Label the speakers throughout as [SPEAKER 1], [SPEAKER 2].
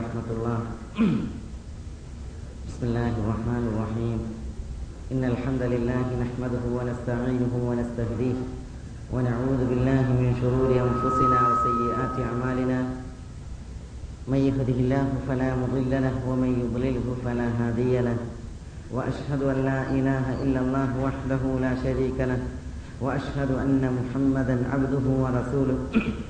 [SPEAKER 1] ورحمة الله. بسم الله الرحمن الرحيم. إن الحمد لله نحمده ونستعينه ونستهديه ونعوذ بالله من شرور أنفسنا وسيئات أعمالنا. من يهده الله فلا مضل له ومن يضلله فلا هادي له. وأشهد أن لا إله إلا الله وحده لا شريك له. وأشهد أن محمدا عبده ورسوله.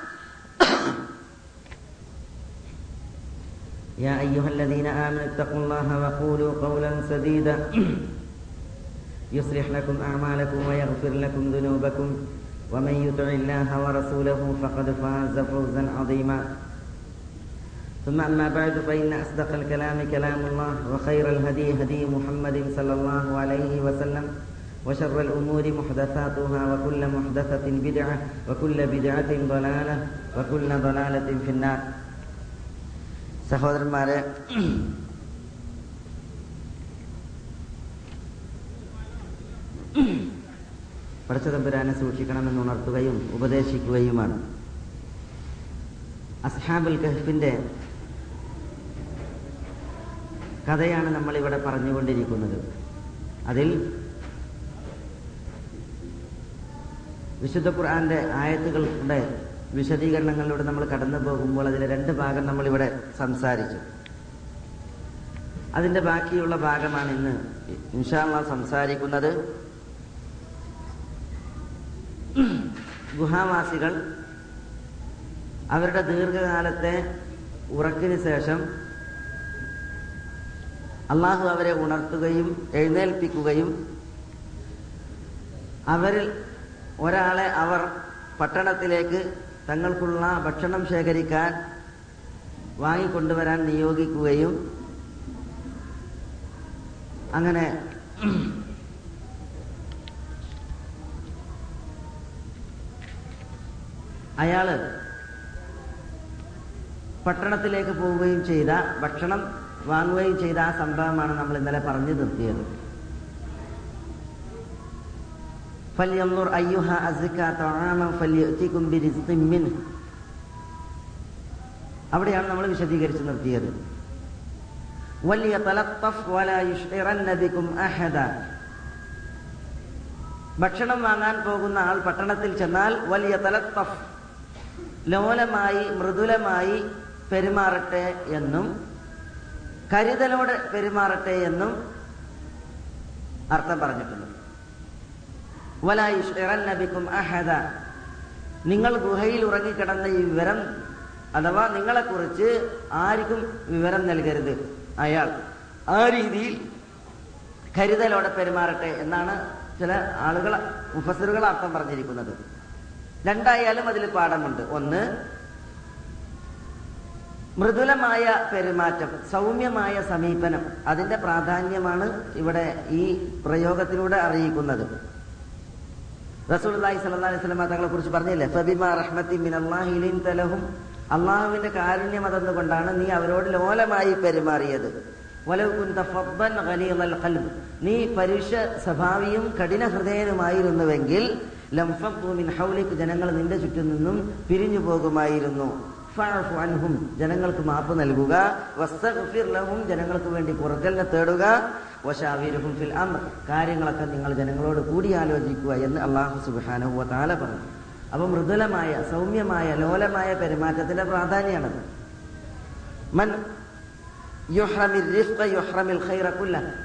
[SPEAKER 1] يا أيها الذين آمنوا اتقوا الله وقولوا قولا سديدا. يصلح لكم أعمالكم ويغفر لكم ذنوبكم. ومن يطع الله ورسوله فقد فاز فوزا عظيما. ثم أما بعد فإن أصدق الكلام كلام الله وخير الهدي هدي محمد صلى الله عليه وسلم وشر الأمور محدثاتها وكل محدثة بدعة وكل بدعة ضلالة وكل ضلالة في النار. സഹോദരന്മാരെ പടച്ചതമ്പുരാനെ സൂക്ഷിക്കണമെന്ന് ഉണർത്തുകയും ഉപദേശിക്കുകയുമാണ്. അസ്ഹാബുൽ കഹഫിന്റെ കഥയാണ് നമ്മളിവിടെ പറഞ്ഞുകൊണ്ടിരിക്കുന്നത്. അതിൽ വിശുദ്ധ ഖുർആന്റെ ആയത്തുകളുടെ വിശദീകരണങ്ങളിലൂടെ നമ്മൾ കടന്നു പോകുമ്പോൾ അതിലെ രണ്ട് ഭാഗം നമ്മൾ ഇവിടെ സംസാരിച്ചു. അതിന്റെ ബാക്കിയുള്ള ഭാഗമാണ് ഇന്ന് ഇൻഷാല്ല സംസാരിക്കുന്നത്. ഗുഹാവാസികൾ അവരുടെ ദീർഘകാലത്തെ ഉറക്കിന് ശേഷം അള്ളാഹു അവരെ ഉണർത്തുകയും എഴുന്നേൽപ്പിക്കുകയും അവരിൽ ഒരാളെ അവർ പട്ടണത്തിലേക്ക് തങ്ങൾക്കുള്ള ഭക്ഷണം ശേഖരിക്കാൻ വാങ്ങിക്കൊണ്ടുവരാൻ നിയോഗിക്കുകയും അങ്ങനെ അയാൾ പട്ടണത്തിലേക്ക് പോവുകയും ചെയ്ത ഭക്ഷണം വാങ്ങുകയും ചെയ്ത ആ സംഭവമാണ് നമ്മൾ ഇന്നലെ പറഞ്ഞു നിർത്തിയത്. فلينظر أيها أزكى طعاما فليأتيكم برزق منه അവിടെയാണ് നമ്മൾ വിശദീകരിച്ച് നിർത്തിയത് വലിയ ഭക്ഷണം വാങ്ങാൻ പോകുന്ന ആൾ പട്ടണത്തിൽ ചെന്നാൽ വലിയ തലത്തഫ് ലോലമായി മൃദുലമായി പെരുമാറട്ടെ എന്നും കരുതലോടെ പെരുമാറട്ടെ എന്നും അർത്ഥം പറഞ്ഞിട്ടുണ്ട് അഹദ. നിങ്ങൾ ഗുഹയിൽ ഉറങ്ങിക്കിടന്ന ഈ വിവരം അഥവാ നിങ്ങളെക്കുറിച്ച് ആർക്കും വിവരം നൽകരുത്. അയാൾ ആ രീതിയിൽ കരുതലോടെ പെരുമാറട്ടെ എന്നാണ് ചില ആളുകൾ മുഫസറുകൾ അർത്ഥം പറഞ്ഞിരിക്കുന്നത്. രണ്ടായാലും അതിൽ പാഠമുണ്ട്. ഒന്ന് മൃദുലമായ പെരുമാറ്റം സൗമ്യമായ സമീപനം അതിന്റെ പ്രാധാന്യമാണ് ഇവിടെ ഈ പ്രയോഗത്തിലൂടെ അറിയിക്കുന്നത്. റസൂലി സല്ലാ സ്വലമ തങ്ങളെ കുറിച്ച് പറഞ്ഞില്ലേ? അള്ളാഹുവിന്റെ കാരുണ്യം അതെന്നുകൊണ്ടാണ് നീ അവരോട് ലോലമായി പെരുമാറിയത്. നീ പരുഷ സ്വഭാവിയും കഠിന ഹൃദയനുമായിരുന്നുവെങ്കിൽ ജനങ്ങൾ നിന്റെ ചുറ്റും നിന്നും പിരിഞ്ഞു പോകുമായിരുന്നു. അൻഹും. ജനങ്ങൾക്ക് മാപ്പ് നൽകുക. ലഹും. ജനങ്ങൾക്ക് വേണ്ടി പുറക്കലിനെ തേടുക. വശാവിരുഹും ഫിൽ അമർ കാര്യങ്ങളൊക്കെ നിങ്ങൾ ജനങ്ങളോട് കൂടി ആലോചിക്കുക എന്ന് അള്ളാഹു സുബാനഹുവ താല പറഞ്ഞു. അപ്പൊ മൃദുലമായ സൗമ്യമായ ലോലമായ പെരുമാറ്റത്തിന്റെ പ്രാധാന്യമാണത്. മൻ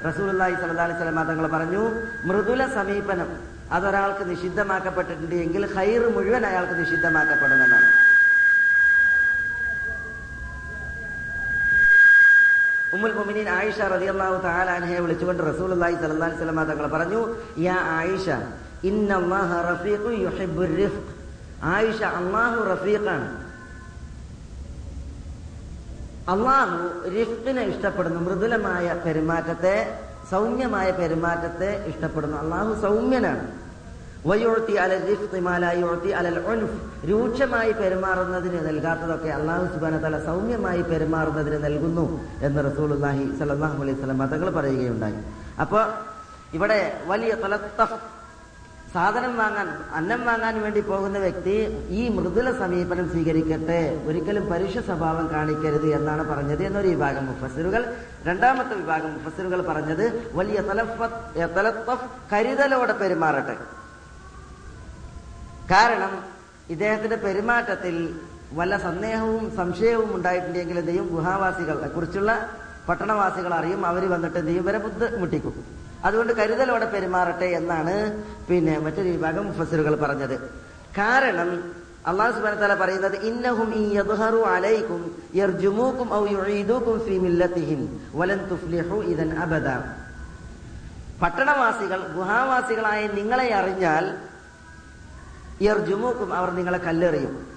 [SPEAKER 1] റസൂലി സലഹ് തങ്ങൾ പറഞ്ഞു മൃദുല സമീപനം അതൊരാൾക്ക് നിഷിദ്ധമാക്കപ്പെട്ടിട്ടുണ്ട് എങ്കിൽ ഹൈർ മുഴുവൻ അയാൾക്ക് നിഷിദ്ധമാക്കപ്പെടുമെന്നാണ്. ഉമ്മുൽ മുമിനീൻ ആയിഷ റളിയല്ലാഹു തആല അൻഹയെ വിളിച്ചുകൊണ്ട് റസൂലുള്ളാഹി സ്വല്ലല്ലാഹി അലൈഹി വസല്ലം തങ്ങൾ പറഞ്ഞു യാ ആയിഷ ഇന്നല്ലാഹ റഫീഖു യുഹിബ്ബുർ റിഫ്ഖ്. ആയിഷ അല്ലാഹു റഫീഖാണ്. അള്ളാഹു റിഫ്ഖിനെ ഇഷ്ടപ്പെടുന്നു മൃദുലമായ പെരുമാറ്റത്തെ സൗമ്യമായ പെരുമാറ്റത്തെ ഇഷ്ടപ്പെടുന്നു. അള്ളാഹു സൗമ്യനാണ്. വയോഴ്ത്തി അല റിഫ്തി മാലായോഴ്ത്തി അലൽ ഉൻഫ് രൂക്ഷമായി പെരുമാറുന്നതിന് നൽകാത്തതൊക്കെ അള്ളാഹു സുബാന തല സൗമ്യമായി പെരുമാറുന്നതിന് നൽകുന്നു എന്ന് റസൂലുല്ലാഹി സലാഹു അലൈഹി സ്വലം മതങ്ങൾ പറയുകയുണ്ടായി. അപ്പോൾ ഇവിടെ വലിയ തലത്തഫ് സാധനം വാങ്ങാൻ അന്നം വാങ്ങാൻ വേണ്ടി പോകുന്ന വ്യക്തി ഈ മൃദുല സമീപനം സ്വീകരിക്കട്ടെ ഒരിക്കലും പരുഷ സ്വഭാവം കാണിക്കരുത് എന്നാണ് പറഞ്ഞത് എന്നൊരു വിഭാഗം മുഫസറുകൾ രണ്ടാമത്തെ വിഭാഗം മുഫസറുകൾ പറഞ്ഞത് വലിയ തലഫത്ത് കരുതലോടെ പെരുമാറട്ടെ. കാരണം ഇദ്ദേഹത്തിന്റെ പെരുമാറ്റത്തിൽ വല്ല സന്ദേഹവും സംശയവും ഉണ്ടായിട്ടുണ്ടെങ്കിൽ എന്ത് ചെയ്യും? ഗുഹാവാസികളെ കുറിച്ചുള്ള പട്ടണവാസികൾ അറിയും. അവർ വന്നിട്ട് എന്ത് ചെയ്യും? ഇവരെ ബുദ്ധിമുട്ടിക്കും. അതുകൊണ്ട് കരുതലോടെ പെരുമാറട്ടെ എന്നാണ് പിന്നെ മറ്റൊരു വിഭാഗം മുഫസറുകൾ പറഞ്ഞത്. കാരണം അള്ളാഹു സുബാന തല പറയുന്നത് ഇന്നഹും യദ്ഹറു അലൈക്കും ഔ ഫീ മില്ലത്തിഹിം തുഫ്ലിഹു ഇദൻ അബദ. പട്ടണവാസികൾ ഗുഹാവാസികളായ നിങ്ങളെ അറിഞ്ഞാൽ യർജുമൂക്കും അവർ നിങ്ങളെ കല്ലെറിയും.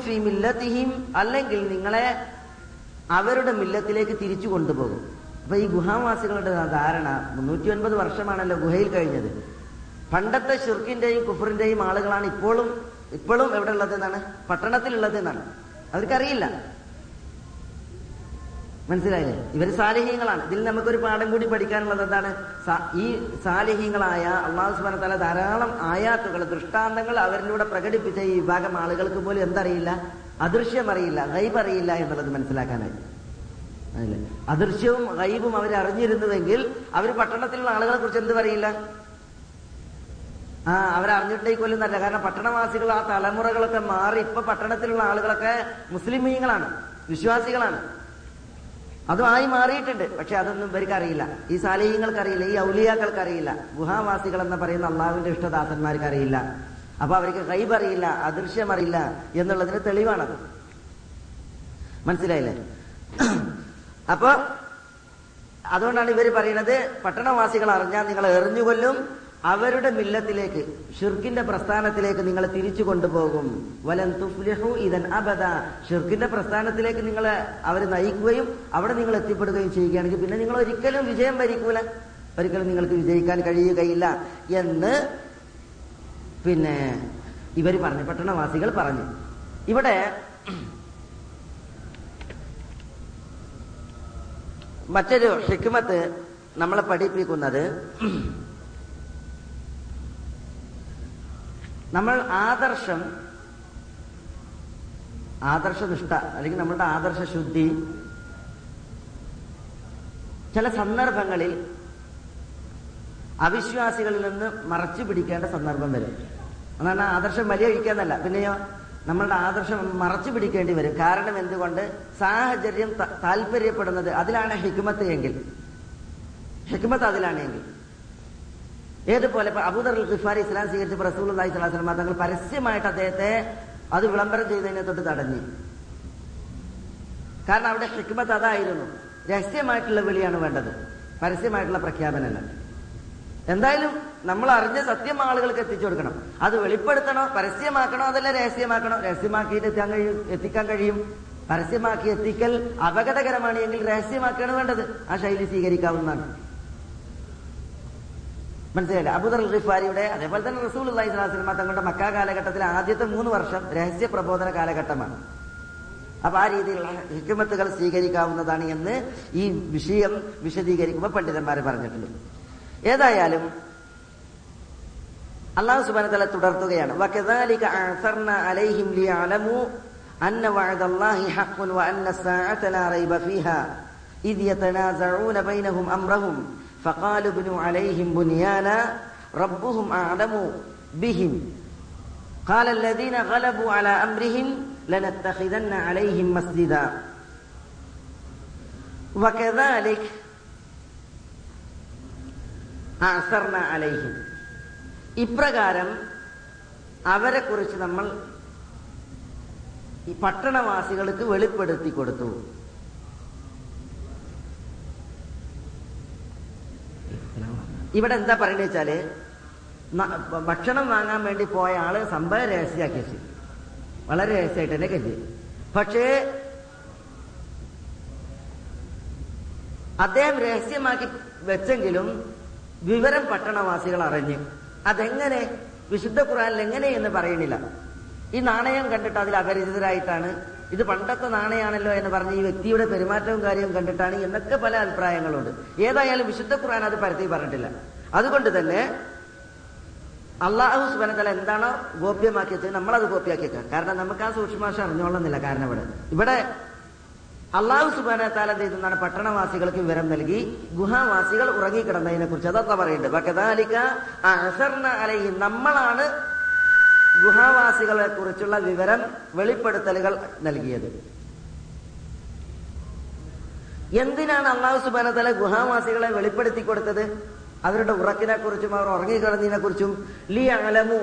[SPEAKER 1] ഫീ മില്ലത്തിഹിം അല്ലെങ്കിൽ നിങ്ങളെ അവരുടെ മില്ലത്തിലേക്ക് തിരിച്ചു കൊണ്ടുപോകും. അപ്പൊ ഈ ഗുഹാവാസികളുടെ ധാരണ മുന്നൂറ്റി ഒൻപത് വർഷമാണല്ലോ ഗുഹയിൽ കഴിഞ്ഞത്. പണ്ടത്തെ ഷിർക്കിന്റെയും കുഫറിന്റെയും ആളുകളാണ് ഇപ്പോഴും ഇപ്പോഴും എവിടെ ഉള്ളത് എന്നാണ്? പട്ടണത്തിലുള്ളത് എന്നാണ്. അവർക്കറിയില്ല. മനസ്സിലായില്ലേ? ഇവർ സാലിഹ്യങ്ങളാണ് ഇതിൽ നമുക്കൊരു പാഠം കൂടി പഠിക്കാനുള്ളത് എന്താണ്? ഈ സാലിഹ്യങ്ങളായ അള്ളാഹു സുബാന തല ധാരാളം ആയാത്തുകൾ ദൃഷ്ടാന്തങ്ങൾ അവരിലൂടെ പ്രകടിപ്പിച്ച ഈ വിഭാഗം ആളുകൾക്ക് പോലും എന്തറിയില്ല? അദൃശ്യം അറിയില്ല ഗൈബ് അറിയില്ല എന്നുള്ളത് മനസ്സിലാക്കാനായി. അതല്ലേ അദൃശ്യവും ഗൈബും അവർ അറിഞ്ഞിരുന്നുവെങ്കിൽ അവർ പട്ടണത്തിലുള്ള ആളുകളെ കുറിച്ച് എന്ത് പറയില്ല? ആ അവരറിഞ്ഞിട്ടേക്ക് കൊല്ലുന്നല്ല കാരണം പട്ടണവാസികൾ ആ തലമുറകളൊക്കെ മാറി ഇപ്പൊ പട്ടണത്തിലുള്ള ആളുകളൊക്കെ മുസ്ലിം മുസ്ലിമീങ്ങളാണ് വിശ്വാസികളാണ്. അതും ആയി മാറിയിട്ടുണ്ട്. പക്ഷെ അതൊന്നും ഇവർക്ക് അറിയില്ല. ഈ സാലിഹ്യങ്ങൾക്ക് അറിയില്ല. ഈ ഔലിയാക്കൾക്ക് അറിയില്ല. ഗുഹാവാസികൾ എന്ന് പറയുന്ന അള്ളാഹുവിന്റെ ഇഷ്ടദാസന്മാർക്ക് അറിയില്ല. അപ്പൊ അവർക്ക് കൈബ് അറിയില്ല അദൃശ്യം അറിയില്ല എന്നുള്ളതിന് തെളിവാണത്. മനസ്സിലായില്ലേ? അപ്പൊ അതുകൊണ്ടാണ് ഇവർ പറയുന്നത് പട്ടണവാസികൾ അറിഞ്ഞാൽ നിങ്ങൾ എറിഞ്ഞുകൊല്ലും അവരുടെ മില്ലത്തിലേക്ക് ഷിർക്കിന്റെ പ്രസ്ഥാനത്തിലേക്ക് നിങ്ങൾ തിരിച്ചു കൊണ്ടുപോകും. വലൻ തുഫ്ലിഹു ഇതൻ അബദ. ഷിർക്കിന്റെ പ്രസ്ഥാനത്തിലേക്ക് നിങ്ങളെ അവർ നയിക്കുകയും അവിടെ നിങ്ങൾ എത്തിപ്പെടുകയും ചെയ്യുകയാണെങ്കിൽ പിന്നെ നിങ്ങൾ ഒരിക്കലും വിജയം വരിക്കൂല. ഒരിക്കലും നിങ്ങൾക്ക് വിജയിക്കാൻ കഴിയുകയില്ല. എന്ന് പിന്നെ ഇവർ പറഞ്ഞു പട്ടണവാസികൾ പറഞ്ഞു. ഇവിടെ മറ്റൊരു ഹിക്മത്ത് നമ്മളെ പഠിപ്പിക്കുന്നത് നമ്മൾ ആദർശം ആദർശനിഷ്ഠ അല്ലെങ്കിൽ നമ്മളുടെ ആദർശ ശുദ്ധി ചില സന്ദർഭങ്ങളിൽ അവിശ്വാസികളിൽ നിന്ന് മറച്ചു പിടിക്കേണ്ട സന്ദർഭം വരും. അതാണ് ആദർശം വലിയ കഴിക്കാന്നല്ല പിന്നെയോ നമ്മളുടെ ആദർശം മറച്ചു പിടിക്കേണ്ടി വരും. കാരണം എന്തുകൊണ്ട്? സാഹചര്യം താല്പര്യപ്പെടുന്നത് അതിലാണ് ഹിക്മത്ത് എങ്കിൽ. ഹിക്മത്ത് അതിലാണ് എങ്കിൽ. ഏതുപോലെ അബൂദർ ഖിഫാരി ഇസ്ലാം സ്വീകരിച്ച റസൂൽ അള്ളഹി സ്വലാസ്ലമ തങ്ങൾ പരസ്യമായിട്ട് അദ്ദേഹത്തെ അത് വിളംബരം ചെയ്തതിനെ തൊട്ട് തടഞ്ഞു. കാരണം അവിടെ ഹിക്മത്ത് അതായിരുന്നു. രഹസ്യമായിട്ടുള്ള വിളിയാണ് വേണ്ടത്. പരസ്യമായിട്ടുള്ള പ്രഖ്യാപനമല്ല. എന്തായാലും നമ്മൾ അറിഞ്ഞ സത്യം ആളുകൾക്ക് എത്തിച്ചു കൊടുക്കണം അത് വെളിപ്പെടുത്തണോ പരസ്യമാക്കണോ അതല്ല രഹസ്യമാക്കണോ? രഹസ്യമാക്കിയിട്ട് എത്താൻ കഴിയും എത്തിക്കാൻ കഴിയും. പരസ്യമാക്കി എത്തിക്കൽ അപകടകരമാണ് എങ്കിൽ രഹസ്യമാക്കുകയാണ് വേണ്ടത്. ആ ശൈലി സ്വീകരിക്കാവുന്നതാണ്. മനസ്സിലായില്ല അബുദർ ഖിഫാരിയുടെ അതേപോലെ തന്നെ റസൂൽ അള്ളഹി സ്വലാസ്ലമ തങ്ങളുടെ മക്ക കാലഘട്ടത്തിലെ ആദ്യത്തെ മൂന്ന് വർഷം രഹസ്യ പ്രബോധന കാലഘട്ടമാണ് അപ്പൊ ആ രീതിയിലുള്ള ഹിക്മത്തുകൾ സ്വീകരിക്കാവുന്നതാണ് എന്ന് ഈ വിഷയം വിശദീകരിക്കുമ്പോൾ പണ്ഡിതന്മാർ പറഞ്ഞിട്ടുണ്ട് ഏതായാലും അള്ളാഹു സുബാന തല തുടർത്തുകയാണ് وَكَذَلِكَ أَعْثَرْنَا عَلَيْهِمْ لِيَعْلَمُوا أَنَّ وَعْدَ اللَّهِ حَقٌّ وَأَنَّ السَّاعَةَ لَا رَيْبَ فِيهَا إِذْ يَتَنَازَعُونَ بَيْنَهُمْ أَمْرَهُمْ فقالوا ابنوا عليهم بنيانا ربهم أعلم بهم قال الذين غلبوا على أمرهم لنتخذن عليهم مسجدا وكذلك أعثرنا عليهم ഇപ്രകാരം അവരെ കുറിച്ച് നമ്മൾ ഈ പട്ടണവാസികൾക്ക് വെളിപ്പെടുത്തി കൊടുത്തു ഇവിടെ എന്താ പറയണ വെച്ചാൽ ഭക്ഷണം വാങ്ങാൻ വേണ്ടി പോയ ആൾ സംഭവം രഹസ്യമാക്കി വെച്ചു. വളരെ രഹസ്യമായിട്ട് തന്നെ കരുതി. പക്ഷേ അദ്ദേഹം രഹസ്യമാക്കി വെച്ചെങ്കിലും വിവരം പട്ടണവാസികൾ അറിഞ്ഞു. അതെങ്ങനെ? വിശുദ്ധ ഖുറാനിൽ എങ്ങനെ എന്ന് ഈ നാണയം കണ്ടിട്ട് അതിൽ അപരിചിതരായിട്ടാണ് ഇത് പണ്ടത്തെ നാണയാണല്ലോ എന്ന് പറഞ്ഞ് ഈ വ്യക്തിയുടെ പെരുമാറ്റവും കാര്യവും കണ്ടിട്ടാണ് എന്നൊക്കെ പല അഭിപ്രായങ്ങളുണ്ട്. ഏതായാലും വിശുദ്ധ ഖുർആൻ അത് പരത്തി പറഞ്ഞിട്ടില്ല. അതുകൊണ്ട് തന്നെ അള്ളാഹു സുബനത്തല എന്താണോ ഗോപ്യമാക്കിയത് നമ്മളത് ഗോപ്യാക്കിയേക്കാം കാരണം നമുക്ക് ആ സൂക്ഷ്മാശ അറിഞ്ഞോളുന്നില്ല കാരണം ഇവിടെ. ഇവിടെ അള്ളാഹു സുബാനത്താല എന്ത് ചെയ്തെന്നാണ് പട്ടണവാസികൾക്ക് വിവരം നൽകി ഗുഹാവാസികൾ ഉറങ്ങിക്കിടന്നതിനെ കുറിച്ച് അതൊക്കെ പറയുന്നുണ്ട് നമ്മളാണ് ഗുഹാവാസികളെ കുറിച്ചുള്ള വിവരം വെളിപ്പെടുത്തലുകൾ നൽകിയത്. എന്തിനാണ് അള്ളാഹു സുബാനത്തല ഗുഹാവാസികളെ വെളിപ്പെടുത്തി കൊടുത്തത്? അവരുടെ ഉറക്കിനെ കുറിച്ചും അവർ ഉറങ്ങിക്കിടന്നതിനെ കുറിച്ചും ലി അലമു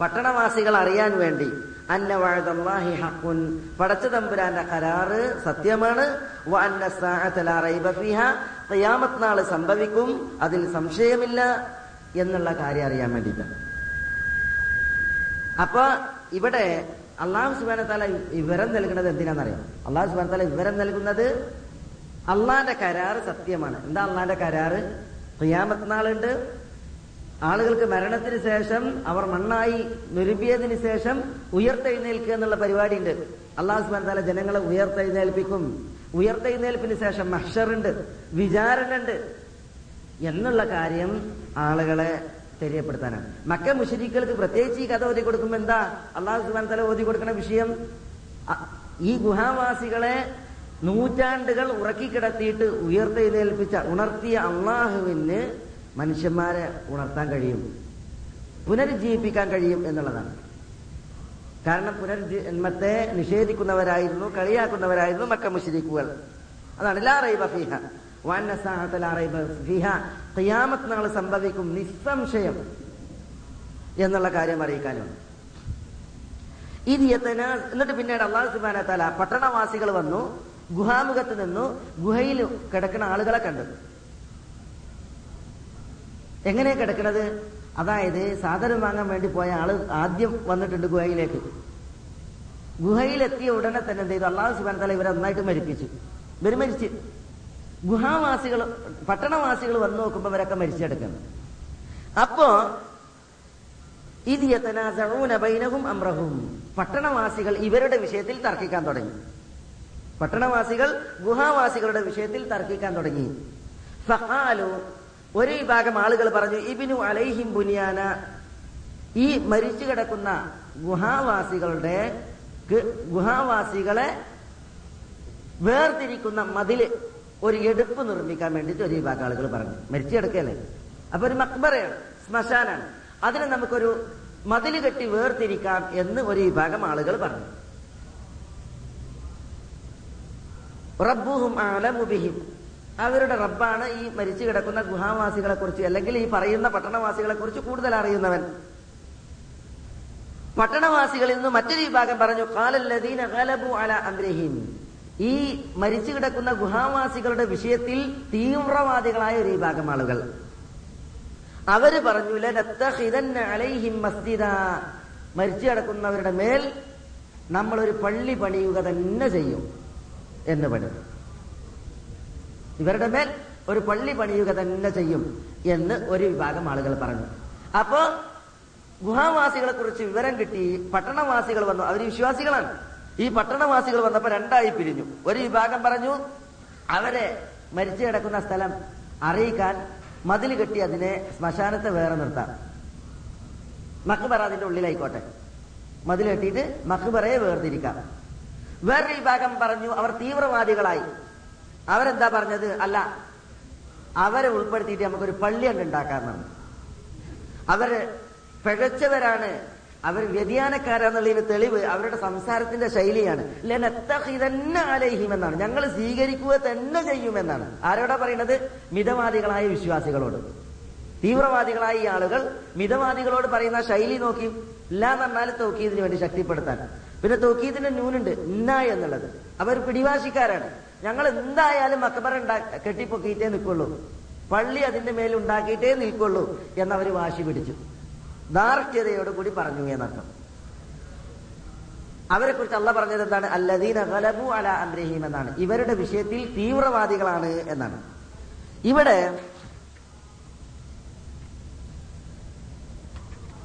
[SPEAKER 1] പട്ടണവാസികൾ അറിയാൻ വേണ്ടി. അന്ന വഴതല്ലാഹി ഹക്കുൻ പടച്ച തമ്പുരാന്റെ കരാറ് സത്യമാണ്. നാൾ സംഭവിക്കും അതിൽ സംശയമില്ല എന്നുള്ള കാര്യം അറിയാൻ വേണ്ടിയിട്ടാണ്. അപ്പൊ ഇവിടെ അള്ളാഹു സുബാന താല വിവരം നൽകുന്നത് എന്തിനാണെന്നറിയാം അള്ളാഹു സുബാന താല വിവരം നൽകുന്നത് അള്ളാന്റെ കരാറ് സത്യമാണ്. എന്താ അള്ളാന്റെ കരാറ്? ഖിയാമത്ത് നാളുണ്ട്. ആളുകൾക്ക് മരണത്തിന് ശേഷം അവർ മണ്ണായി നിരുപിയതിന് ശേഷം ഉയർത്തെഴുന്നേൽക്കുക എന്നുള്ള പരിപാടി ഉണ്ട് അള്ളാഹു സുബാൻ താല ജനങ്ങളെ ഉയർത്തെഴുന്നേൽപ്പിക്കും. ഉയർത്തെഴുന്നേൽപ്പിന് ശേഷം മഷറുണ്ട് വിചാരണുണ്ട്. എന്നുള്ള കാര്യം ആളുകളെ തെரியപ്പെടുത്താനാണ് മക്ക മുഷരിക്കൾക്ക് പ്രത്യേകിച്ച് ഈ കഥ ഓതി കൊടുക്കുമ്പോ എന്താ? അള്ളാഹു സുബാൻ തല ഓതി കൊടുക്കുന്ന വിഷയം? ഈ ഗുഹാവാസികളെ നൂറ്റാണ്ടുകൾ ഉറക്കിക്കിടത്തിയിട്ട് ഉയർത്തെഴുന്നേൽപ്പിച്ച ഉണർത്തിയ അള്ളാഹുവിന് മനുഷ്യന്മാരെ ഉണർത്താൻ കഴിയും. പുനരുജ്ജീവിപ്പിക്കാൻ കഴിയും എന്നുള്ളതാണ്. കാരണം പുനർജന്മത്തെ നിഷേധിക്കുന്നവരായിരുന്നു കളിയാക്കുന്നവരായിരുന്നു മക്ക മുഷരിക്കുകൾ. അതാണ് ലാ റൈബ ഫീഹ. റൈബ ഫീഹ. ഖിയാമത്ത് നാളെ സംഭവിക്കും നിസ്സംശയം എന്നുള്ള കാര്യം അറിയിക്കാനുണ്ട്. ഇത് എന്നിട്ട് പിന്നീട് അള്ളാഹു സുബാന പട്ടണവാസികൾ വന്നു ഗുഹാമുഖത്ത് നിന്നു ഗുഹയിൽ കിടക്കുന്ന ആളുകളെ കണ്ടു. എങ്ങനെ കിടക്കണത്? അതായത് സാധനം വാങ്ങാൻ വേണ്ടി പോയ ആൾ ആദ്യം വന്നിട്ടുണ്ട് ഗുഹയിലേക്ക്. ഗുഹയിലെത്തിയ ഉടനെ തന്നെ എന്ത് ചെയ്തു? അള്ളാഹു സുബാന ഇവരെ നന്നായിട്ട് മരിപ്പിച്ചു. ഇവർ മരിച്ച്. ഗുഹാവാസികൾ പട്ടണവാസികൾ വന്നു നോക്കുമ്പോൾ ഇവരൊക്കെ മരിച്ചെടുക്കുന്നു. അപ്പോ അമ്രഹവും ബൈനഹും അംറഹും പട്ടണവാസികൾ ഇവരുടെ വിഷയത്തിൽ തർക്കിക്കാൻ തുടങ്ങി. പട്ടണവാസികൾ ഗുഹാവാസികളുടെ വിഷയത്തിൽ തർക്കിക്കാൻ തുടങ്ങി. ഫഖാലു ഒരു വിഭാഗം ആളുകൾ പറഞ്ഞു ഇബിനു അലൈഹിം ബുനിയാന. ഈ മരിച്ചു കിടക്കുന്ന ഗുഹാവാസികളുടെ ഗുഹാവാസികളെ വേർതിരിക്കുന്ന മതിൽ ഒരു എടുപ്പ് നിർമ്മിക്കാൻ വേണ്ടിയിട്ട് ഒരു വിഭാഗം ആളുകൾ പറഞ്ഞു. മരിച്ചു കിടക്കല്ലേ അപ്പൊ ഒരു മക്ബറയാണ് ശ്മശാനാണ്. അതിനെ നമുക്കൊരു മതിൽ കെട്ടി വേർതിരിക്കാം എന്ന് ഒരു വിഭാഗം ആളുകൾ പറഞ്ഞു. റബ്ബുഹും ആലമുബിഹിം അവരുടെ റബ്ബാണ് ഈ മരിച്ചു കിടക്കുന്ന ഗുഹാവാസികളെ കുറിച്ച് അല്ലെങ്കിൽ ഈ പറയുന്ന പട്ടണവാസികളെ കുറിച്ച് കൂടുതൽ അറിയുന്നവൻ. പട്ടണവാസികളിൽ നിന്ന് മറ്റൊരു വിഭാഗം പറഞ്ഞു കാലല്ലദീന അല അംരഹിം. ഈ മരിച്ചു കിടക്കുന്ന ഗുഹാവാസികളുടെ വിഷയത്തിൽ തീവ്രവാദികളായ ഒരു വിഭാഗം ആളുകൾ. അവർ പറഞ്ഞു അലൈഹിം മസ്ജിദ. മരിച്ചു കിടക്കുന്നവരുടെ മേൽ നമ്മളൊരു പള്ളി പണിയുക തന്നെ ചെയ്യും എന്ന് പറഞ്ഞു. ഇവരുടെ മേൽ ഒരു പള്ളി പണിയുക തന്നെ ചെയ്യും എന്ന് ഒരു വിഭാഗം ആളുകൾ പറഞ്ഞു. അപ്പോ ഗുഹാവാസികളെ കുറിച്ച് വിവരം കിട്ടി പട്ടണവാസികൾ വന്നു. അവർ വിശ്വാസികളാണ്. ഈ പട്ടണവാസികൾ വന്നപ്പോ രണ്ടായി പിരിഞ്ഞു. ഒരു വിഭാഗം പറഞ്ഞു അവരെ മരിച്ചു കിടക്കുന്ന സ്ഥലം അറിയിക്കാൻ മതിൽ കെട്ടി അതിനെ ശ്മശാനത്തെ വേറെ നിർത്താം. മക്ബറ അതിന്റെ ഉള്ളിലായിക്കോട്ടെ. മതിൽ കെട്ടിയിട്ട് മക്ബറയെ വേർതിരിക്കാം. വേറൊരു വിഭാഗം പറഞ്ഞു അവർ തീവ്രവാദികളായി. അവരെന്താ പറഞ്ഞത്? അല്ല അവരെ ഉൾപ്പെടുത്തിയിട്ട് നമുക്കൊരു പള്ളി അങ്ങ് ഉണ്ടാക്കാമെന്നാണ് അവർ പിഴച്ചവരാണ് അവർ വ്യതിയാനക്കാരാന്നുള്ളതിന് തെളിവ് അവരുടെ സംസാരത്തിന്റെ ശൈലിയാണ്. ആലയിഹിം എന്നാണ് ഞങ്ങൾ സ്വീകരിക്കുക തന്നെ ചെയ്യുമെന്നാണ്. ആരോടാ പറയുന്നത് മിതവാദികളായ വിശ്വാസികളോട്. തീവ്രവാദികളായ ഈ ആളുകൾ മിതവാദികളോട് പറയുന്ന ശൈലി നോക്കി എല്ലാ പറഞ്ഞാൽ തൗക്കീദിന് വേണ്ടി ശക്തിപ്പെടുത്താൻ. പിന്നെ തൗക്കീദിന്റെ ന്യൂനുണ്ട് ഇന്ന എന്നുള്ളത്. അവർ പിടിവാശിക്കാരാണ്. ഞങ്ങൾ എന്തായാലും മക്കബറ ഉണ്ടാ കെട്ടിപ്പൊക്കിയിട്ടേ നിൽക്കുള്ളൂ. പള്ളി അതിന്റെ മേലുണ്ടാക്കിയിട്ടേ നിൽക്കുള്ളൂ എന്നവർ വാശി പിടിച്ചു. ധാർഷ്ട്യതയോട് കൂടി പറഞ്ഞു എന്നർത്ഥം. അവരെ കുറിച്ച് അല്ല പറഞ്ഞത് എന്താണ്? അല്ലദീന ഗലബു അല അംരഹീം എന്നാണ്. ഇവരുടെ വിഷയത്തിൽ തീവ്രവാദികളാണ് എന്നാണ്. ഇവിടെ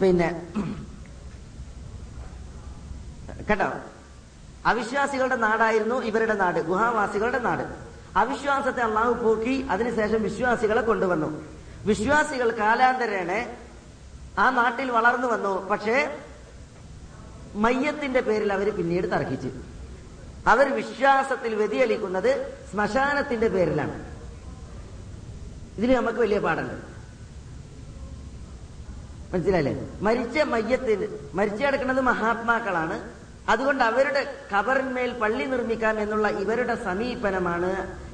[SPEAKER 1] പിന്നെ കേട്ടോ? അവിശ്വാസികളുടെ നാടായിരുന്നു ഇവരുടെ നാട്. ഗുഹാവാസികളുടെ നാട്. അവിശ്വാസത്തെ അള്ളാഹു പോക്കി അതിനുശേഷം വിശ്വാസികളെ കൊണ്ടുവന്നു. വിശ്വാസികൾ കാലാന്തരേണ ആ നാട്ടിൽ വളർന്നു വന്നു. പക്ഷേ മയ്യത്തിന്റെ പേരിൽ അവർ പിന്നീട് തർക്കിച്ചു. അവർ വിശ്വാസത്തിൽ വ്യതിയലിക്കുന്നത് ശ്മശാനത്തിന്റെ പേരിലാണ്. ഇതിൽ നമുക്ക് വലിയ പാടുണ്ട് മനസ്സിലായില്ലേ? മരിച്ച മയ്യത്തിന് മരിച്ചു കിടക്കുന്നത് മഹാത്മാക്കളാണ്. അതുകൊണ്ട് അവരുടെ കബറിന്മേൽ പള്ളി നിർമ്മിക്കാം എന്നുള്ള ഇവരുടെ സമീപനമാണ്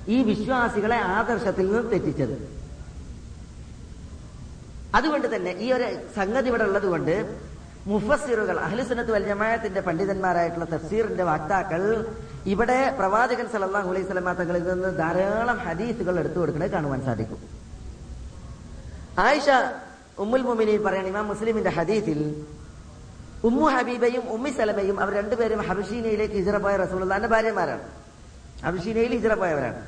[SPEAKER 1] ഈ വിശ്വാസികളെ ആദർശത്തിൽ നിന്ന് തെറ്റിച്ചത്. അതുകൊണ്ട് തന്നെ ഈ ഒരു സംഗതി ഇവിടെ ഉള്ളത് കൊണ്ട് മുഫസ്സിറുകൾ അഹ്ലുസനത്ത് വൽ ജമാഅത്തിന്റെ പണ്ഡിതന്മാരായിട്ടുള്ള തഫ്സീറിന്റെ വാക്താക്കൾ ഇവിടെ പ്രവാചകൻ സല്ലല്ലാഹു അലൈഹി സ്വലമ തങ്ങളിൽ നിന്ന് ധാരാളം ഹദീസുകൾ എടുത്തു കൊടുക്കുന്നത് കാണുവാൻ സാധിക്കും. ആയിഷ ഉമ്മുൽ മുമിനി പറയണ ഇമാം മുസ്ലിമിന്റെ ഹദീസിൽ ഉമ്മു ഹബീബയും ഉമ്മി സലമയും അവർ രണ്ടുപേരും ഹബഷീനയിലേക്ക് ഹിജറ പോയ റസൂലുള്ളാന്റെ ഭാര്യമാരാണ്. ഹബഷീനയിൽ ഹിജറ പോയവരാണ്.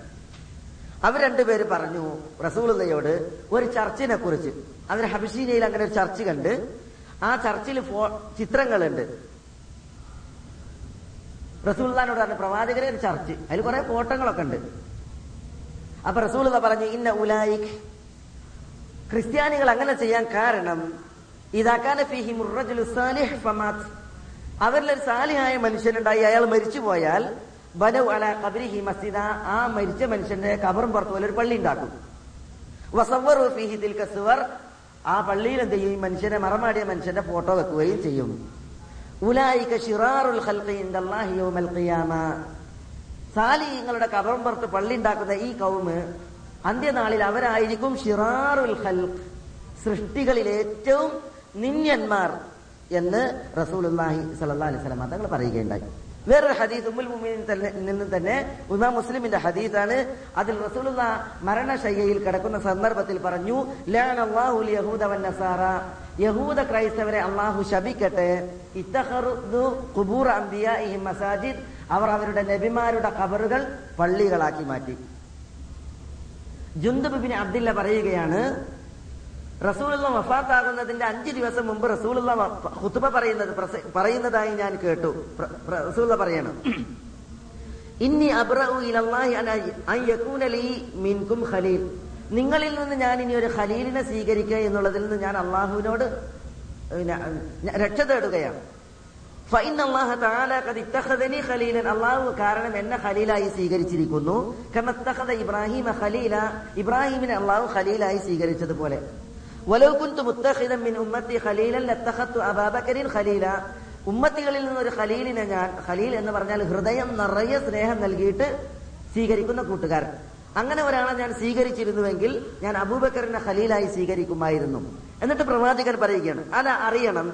[SPEAKER 1] അവർ രണ്ടുപേര് പറഞ്ഞു റസൂലുള്ളയോട് ഒരു ചർച്ചിനെ കുറിച്ച് അവർ ഹബിഷീനയിൽ അങ്ങനെ ഒരു ചർച്ച് കണ്ട് ആ ചർച്ചിൽ ചിത്രങ്ങളുണ്ട്. റസൂള്ളാനോട് പറഞ്ഞ പ്രവാചകരെ ഒരു ചർച്ച്. അതിൽ കുറെ ഫോട്ടോകളൊക്കെ ഉണ്ട്. അപ്പൊ റസൂൽ പറഞ്ഞു ഇന്ന ഉലായിക് ക്രിസ്ത്യാനികൾ അങ്ങനെ ചെയ്യാൻ കാരണം ഇതാക്കാന ഫിഹി ഒരു സാലിഹായ മനുഷ്യനുണ്ടായി. അയാൾ മരിച്ചു പോയാൽ ബനു അല കബരിഹി മസ്ജിദ. ആ മരിച്ച മനുഷ്യന്റെ കബറും പുറത്തു പോലെ ഒരു പള്ളി ഉണ്ടാക്കും. ആ പള്ളിയിൽ എന്ത് ചെയ്യും? ഈ മനുഷ്യനെ മറമാടിയ മനുഷ്യന്റെ ഫോട്ടോ വെക്കുകയും ചെയ്യും. ഉലായിക ഷിറാറുൽ സാലിഹീങ്ങളുടെ കബറും പുറത്ത് പള്ളി ഉണ്ടാക്കുന്ന ഈ കൗമ് അന്ത്യനാളിൽ അവരായിരിക്കും ഷിറാറുൽ സൃഷ്ടികളിൽ ഏറ്റവും നിന്യന്മാർ എന്ന് റസൂലുള്ളാഹി സ്വല്ലല്ലാഹി അലൈഹി വസല്ലം തങ്ങൾ പറയുകയുണ്ടായി. വേറൊരു ഹദീസ് ഉമ്മുൽ മുമിനിൽ തന്നെ തന്നെ ഉമാ മുസ്ലിമിന്റെ ഹദീസാണ്. അതിൽ റസൂലുള്ള മരണശയ്യയിൽ കിടക്കുന്ന സന്ദർഭത്തിൽ പറഞ്ഞു നസാറ. യഹൂദ ക്രൈസ്തവരെ അള്ളാഹു ശപിക്കട്ടെ. മസാജിദ്. അവർ അവരുടെ നബിമാരുടെ കബറുകൾ പള്ളികളാക്കി മാറ്റി. ജുന്ദബ് ബിൻ അബ്ദില്ല പറയുകയാണ് റസൂലുള്ള വഫാത്താകുന്നതിന്റെ അഞ്ചു ദിവസം മുമ്പ് റസൂലുള്ള ഹുത്തുബ പറയുന്നത് പറയുന്നതായി ഞാൻ കേട്ടു. റസൂലുള്ള പറയണം. ഇന്നി മിൻകും ഖലീൽ. നിങ്ങളിൽ നിന്ന് ഞാൻ ഇനി ഒരു ഖലീലിനെ സ്വീകരിക്കുക എന്നുള്ളതിൽ നിന്ന് ഞാൻ അള്ളാഹുവിനോട് രക്ഷ തേടുകയാണ്. അള്ളാഹ കാരണം എന്നെ ഖലീലായി സ്വീകരിച്ചിരിക്കുന്നു. ഇബ്രാഹിം ഖലീല. ഇബ്രാഹിമിനെ അള്ളാഹു ഖലീലായി സ്വീകരിച്ചതുപോലെ. ഉമ്മത്തികളിൽ നിന്ന് ഒരു ഖലീലിനെ ഞാൻ ഖലീൽ എന്ന് പറഞ്ഞാൽ ഹൃദയം നിറയെ സ്നേഹം നൽകിയിട്ട് സ്വീകരിക്കുന്ന കൂട്ടുകാരൻ. അങ്ങനെ ഒരാളെ ഞാൻ സ്വീകരിച്ചിരുന്നുവെങ്കിൽ ഞാൻ അബൂബക്കറിനെ ഖലീലായി സ്വീകരിക്കുമായിരുന്നു. എന്നിട്ട് പ്രവാചകൻ പറയുകയാണ് അല അറിയണം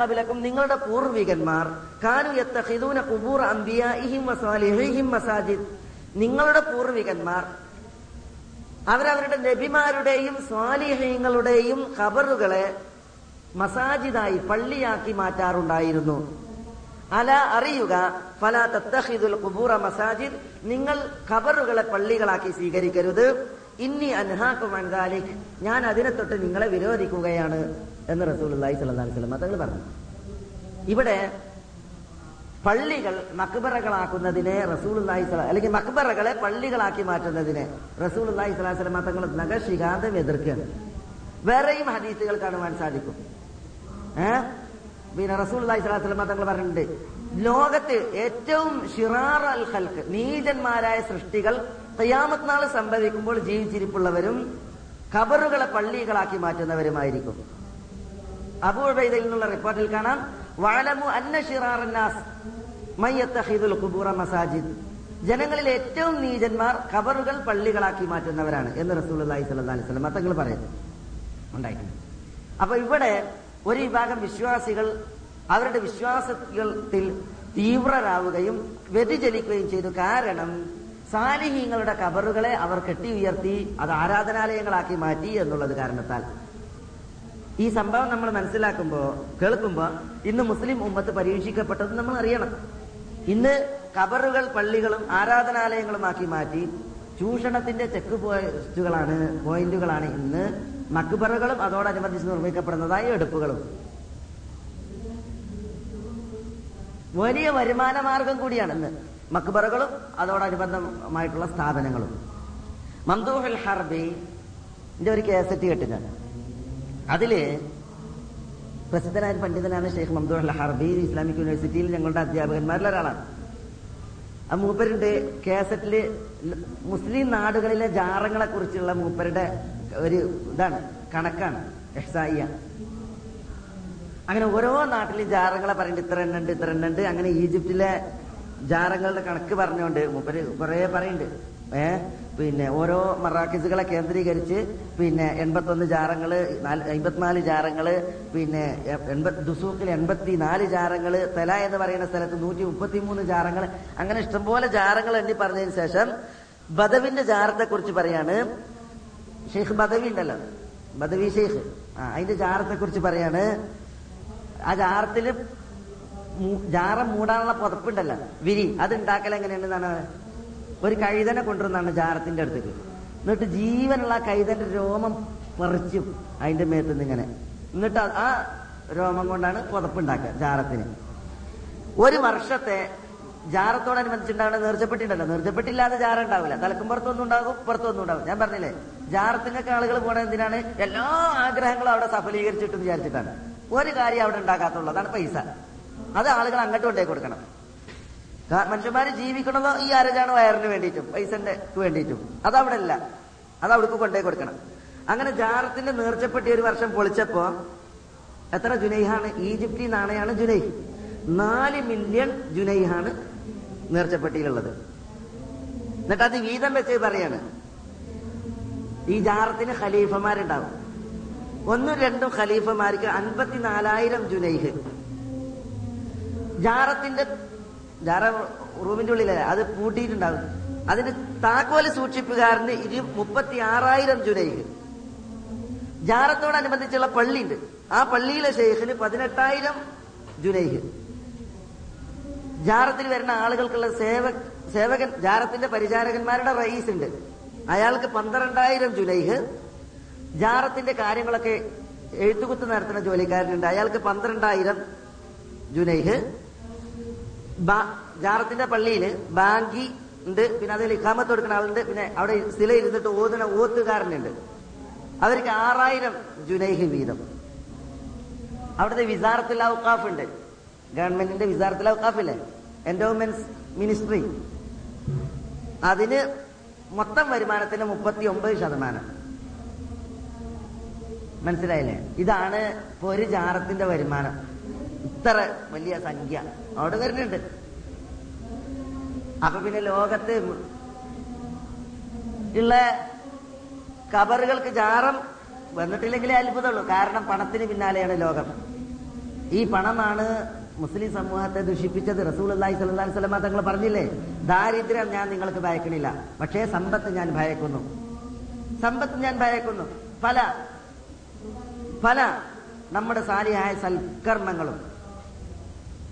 [SPEAKER 1] ഖബലക്കും നിങ്ങളുടെ പൂർവികന്മാർ കാനു നിങ്ങളുടെ പൂർവികന്മാർ അവരവരുടെ നബിമാരുടെയും സ്വാലിഹ്യങ്ങളുടെയും ഖബറുകളെ മസാജിദായി പള്ളിയാക്കി മാറ്റാറുണ്ടായിരുന്നു. അല അറിയുക ഫല തത്തഹിദുൽ കുബൂറ മസാജിദ് നിങ്ങൾ ഖബറുകളെ പള്ളികളാക്കി സ്വീകരിക്കരുത്. ഇന്നി അൻഹാക്കും അൻദാലിക് ഞാൻ അതിനെ തൊട്ട് നിങ്ങളെ വിരോധിക്കുകയാണ് എന്ന് റസൂലുള്ളാഹി സ്വല്ലല്ലാഹി അലൈഹി വസല്ലം തങ്ങൾ പറഞ്ഞു. ഇവിടെ പള്ളികൾ മക്ബറകളാക്കുന്നതിനെ സ്വല അല്ലെങ്കിൽ മക്ബറകളെ പള്ളികളാക്കി മാറ്റുന്നതിനെ റസൂലുള്ളാഹി മതങ്ങൾ തങ്ങൾ എതിർക്കുകയാണ്. വേറെയും ഹദീസുകൾ കാണുവാൻ സാധിക്കും. ഏ? പിന്നെ റസൂലുള്ളാഹി അള്ളാഹിസ്ലാസ്ലം തങ്ങൾ പറഞ്ഞിട്ടുണ്ട് ലോകത്ത് ഏറ്റവും ഷിറാർ അൽ ഖൽക്ക് നീചന്മാരായ സൃഷ്ടികൾ ഖിയാമത്ത് നാൾ സംഭവിക്കുമ്പോൾ ജീവിച്ചിരിപ്പുള്ളവരും ഖബറുകളെ പള്ളികളാക്കി മാറ്റുന്നവരുമായിരിക്കും. അബൂബൈദയിൽ നിന്നുള്ള റിപ്പോർട്ടിൽ കാണാം മസാജിദ്. ജനങ്ങളിൽ ഏറ്റവും നീചന്മാർ ഖബറുകൾ പള്ളികളാക്കി മാറ്റുന്നവരാണ് എന്ന് സ്വല്ലല്ലാഹി അലൈഹി വസല്ലം തങ്ങൾ പറയുന്നു. ഉണ്ടായിട്ടുണ്ട്. അപ്പൊ ഇവിടെ ഒരു വിഭാഗം വിശ്വാസികൾ അവരുടെ വിശ്വാസത്തിൽ തീവ്രരാവുകയും വ്യതിചലിക്കുകയും ചെയ്തു. കാരണം സാലിഹീങ്ങളുടെ കബറുകളെ അവർ കെട്ടി ഉയർത്തി അത് ആരാധനാലയങ്ങളാക്കി മാറ്റി എന്നുള്ളത് കാരണത്താൽ ഈ സംഭവം നമ്മൾ മനസ്സിലാക്കുമ്പോ കേൾക്കുമ്പോ ഇന്ന് മുസ്ലിം ഉമ്മത്ത് പരീക്ഷിക്കപ്പെട്ടത് നമ്മൾ അറിയണം. ഇന്ന് കബറുകൾ പള്ളികളും ആരാധനാലയങ്ങളും ആക്കി മാറ്റി ചൂഷണത്തിന്റെ ചെക്ക് പോസ്റ്റുകളാണ് പോയിന്റുകളാണ് ഇന്ന് മക്ബറുകളും അതോടനുബന്ധിച്ച് നിർമ്മിക്കപ്പെടുന്നതായ എടുപ്പുകളും. വലിയ വരുമാന മാർഗം കൂടിയാണ് ഇന്ന് മക്ബറുകളും അതോടനുബന്ധമായിട്ടുള്ള സ്ഥാപനങ്ങളും. മന്ദൂഹുൽ ഹർബി ഒരു കേസറ്റ് കേട്ട് ഞാൻ അതിൽ പ്രസിദ്ധനായ പണ്ഡിതനാണ് ഷെയ്ഖ് മംദൂർ ഹർബി ഇസ്ലാമിക് യൂണിവേഴ്സിറ്റിയിൽ ഞങ്ങളുടെ അധ്യാപകന്മാരിൽ ഒരാളാണ് ആ മൂപ്പരുടെ കേസറ്റിൽ മുസ്ലിം നാടുകളിലെ ജാറങ്ങളെ കുറിച്ചുള്ള മൂപ്പരുടെ ഒരു ഇതാണ് കണക്കാണ് എഹ്സായിയ. അങ്ങനെ ഓരോ നാട്ടിലും ജാറങ്ങളെ പറയുന്നുണ്ട് ഇത്ര എണ്ണുണ്ട് ഇത്ര എണ്ണുണ്ട്. അങ്ങനെ ഈജിപ്തിലെ ജാറങ്ങളുടെ കണക്ക് പറഞ്ഞുകൊണ്ട് മൂപ്പര് കുറെ പറയുന്നുണ്ട് ഏ? പിന്നെ ഓരോ മറാക്കിസുകളെ കേന്ദ്രീകരിച്ച് പിന്നെ എൺപത്തൊന്ന് ജാറങ്ങൾ അമ്പത്തിനാല് ജാറങ്ങൾ പിന്നെ ദുസൂക്കിൽ എൺപത്തി നാല് ജാറങ്ങൾ തെല എന്ന് പറയുന്ന സ്ഥലത്ത് നൂറ്റി മുപ്പത്തി മൂന്ന് ജാറങ്ങൾ അങ്ങനെ ഇഷ്ടംപോലെ ജാറങ്ങൾ എണ്ണി പറഞ്ഞതിന് ശേഷം ബദവിന്റെ ജാറത്തെ കുറിച്ച് പറയാണ്. ഷെയ്ഖ് ബദവി ഉണ്ടല്ലോ. ബദവി ഷെയ്ഖ്. ആ അതിന്റെ ജാറത്തെ കുറിച്ച് പറയാണ്. ആ ജാറത്തിൽ ജാറ മൂടാനുള്ള പുതപ്പുണ്ടല്ലോ വിരി. അത് ഉണ്ടാക്കൽ എങ്ങനെയാണെന്നാണ് ഒരു കഴുതനെ കൊണ്ടുവന്നാണ് ജാറത്തിന്റെ അടുത്തേക്ക്. എന്നിട്ട് ജീവനുള്ള കൈതന്റെ രോമം പറിച്ചും അതിന്റെ മേത്തുനിന്ന് ഇങ്ങനെ. എന്നിട്ട് ആ രോമം കൊണ്ടാണ് പുതപ്പുണ്ടാക്കുക ജാറത്തിന് ഒരു വർഷത്തെ ജാറത്തോടനുബന്ധിച്ചുണ്ടാവുന്ന നേർച്ചപ്പെട്ടിണ്ടല്ലോ നേർച്ചപ്പെട്ടില്ലാതെ ജാറ ഉണ്ടാവില്ല തലക്കും പുറത്തൊന്നും ഉണ്ടാകും പുറത്തൊന്നും ഉണ്ടാകും. ഞാൻ പറഞ്ഞില്ലേ ജാറത്തിനൊക്കെ ആളുകൾ പോണ എന്തിനാണ്? എല്ലാ ആഗ്രഹങ്ങളും അവിടെ സഫലീകരിച്ചിട്ട് വിചാരിച്ചിട്ടാണ്. ഒരു കാര്യം അവിടെ ഉണ്ടാക്കാത്തുള്ളൂ അതാണ് പൈസ. അത് ആളുകൾ അങ്ങോട്ട് കൊണ്ടേ കൊടുക്കണം. മനുഷ്യന്മാര് ജീവിക്കണതോ ഈ അരജാണ് വയറിന് വേണ്ടിയിട്ടും പൈസന്റെ വേണ്ടിയിട്ടും. അതവിടെ അല്ല അത് അവിടേക്ക് കൊണ്ടേ കൊടുക്കണം. അങ്ങനെ ജാറത്തിന്റെ നേർച്ചപ്പെട്ടി ഒരു വർഷം പൊളിച്ചപ്പോ എത്ര ജുനൈഹാണ്? ഈജിപ്തി നാണയാണ് ജുനൈ നാല് മില്യൺ ജുനൈഹാണ് നേർച്ചപ്പെട്ടിയിലുള്ളത്. എന്നിട്ട് അത് വീതം വെച്ച് പറയാണ്. ഈ ജാറത്തിന് ഖലീഫമാരുണ്ടാവും. ഒന്നും രണ്ടും ഖലീഫമാർക്ക് അൻപത്തിനാലായിരം ജുനൈഹ്. ജാറത്തിന്റെ ജാറ റൂമിന്റെ ഉള്ളിലല്ല അത് പൂട്ടിയിട്ടുണ്ടാവും അതിന് താക്കോൽ സൂക്ഷിപ്പുകാരന് ഇരു മുപ്പത്തി ആറായിരം ജുനൈഹ് ജാറത്തോടനുബന്ധിച്ചുള്ള പള്ളിയുണ്ട്. ആ പള്ളിയിലെ ഷെയ്ഖിന് പതിനെട്ടായിരം ജുനൈഹ് ജാറത്തിൽ വരുന്ന ആളുകൾക്കുള്ള സേവ സേവകൻ ജാറത്തിന്റെ പരിചാരകന്മാരുടെ റയീസ് ഉണ്ട്. അയാൾക്ക് പന്ത്രണ്ടായിരം ജുനൈഹ് ജാറത്തിന്റെ കാര്യങ്ങളൊക്കെ എഴുത്തുകുത്ത് നടത്തുന്ന ജോലിക്കാരനുണ്ട്. അയാൾക്ക് പന്ത്രണ്ടായിരം ജുനൈഹ് ജാറത്തിന്റെ പള്ളിയിൽ ബാങ്കി ഉണ്ട് പിന്നെ അതിൽ ഇഖാമത്ത് കൊടുക്കുന്ന ആളുണ്ട് പിന്നെ അവിടെ സ്ഥില ഇരുന്നിട്ട് ഓതുന്ന ഓത്തുകാരനുണ്ട്. അവർക്ക് ആറായിരം ജുനൈഹ് വീതം. അവിടുത്തെ വിസാറത്തുൽ ഔക്കാഫ് ഉണ്ട്. ഗവൺമെന്റിന്റെ വിസാറത്തുൽ ഔക്കാഫ് ഇല്ലേ? എൻഡോമെന്റ്സ് മിനിസ്ട്രി അതിന് മൊത്തം വരുമാനത്തിന്റെ മുപ്പത്തി ഒമ്പത് ശതമാനം. മനസ്സിലായില്ലേ? ഇതാണ് ഒരു ജാറത്തിന്റെ വരുമാനം. ഇത്ര വലിയ സംഖ്യ. അവിടെ വരുന്നുണ്ട്. അപ്പൊ പിന്നെ ലോകത്ത് ഉള്ള കബറുകൾക്ക് ജാറം വന്നിട്ടില്ലെങ്കിലേ അത്ഭുതമുള്ളൂ. കാരണം പണത്തിന് പിന്നാലെയാണ് ലോകം. ഈ പണമാണ് മുസ്ലിം സമൂഹത്തെ ദുഷിപ്പിച്ചത്. റസൂൽ അള്ളാഹി അലൈഹി സ്വലമ തങ്ങൾ പറഞ്ഞില്ലേ? ദാരിദ്ര്യം ഞാൻ നിങ്ങൾക്ക് ഭയക്കണില്ല. പക്ഷേ സമ്പത്ത് ഞാൻ ഭയക്കുന്നു. സമ്പത്ത് ഞാൻ ഭയക്കുന്നു. പല പല നമ്മുടെ സാലിയായ സൽക്കർമ്മങ്ങളും.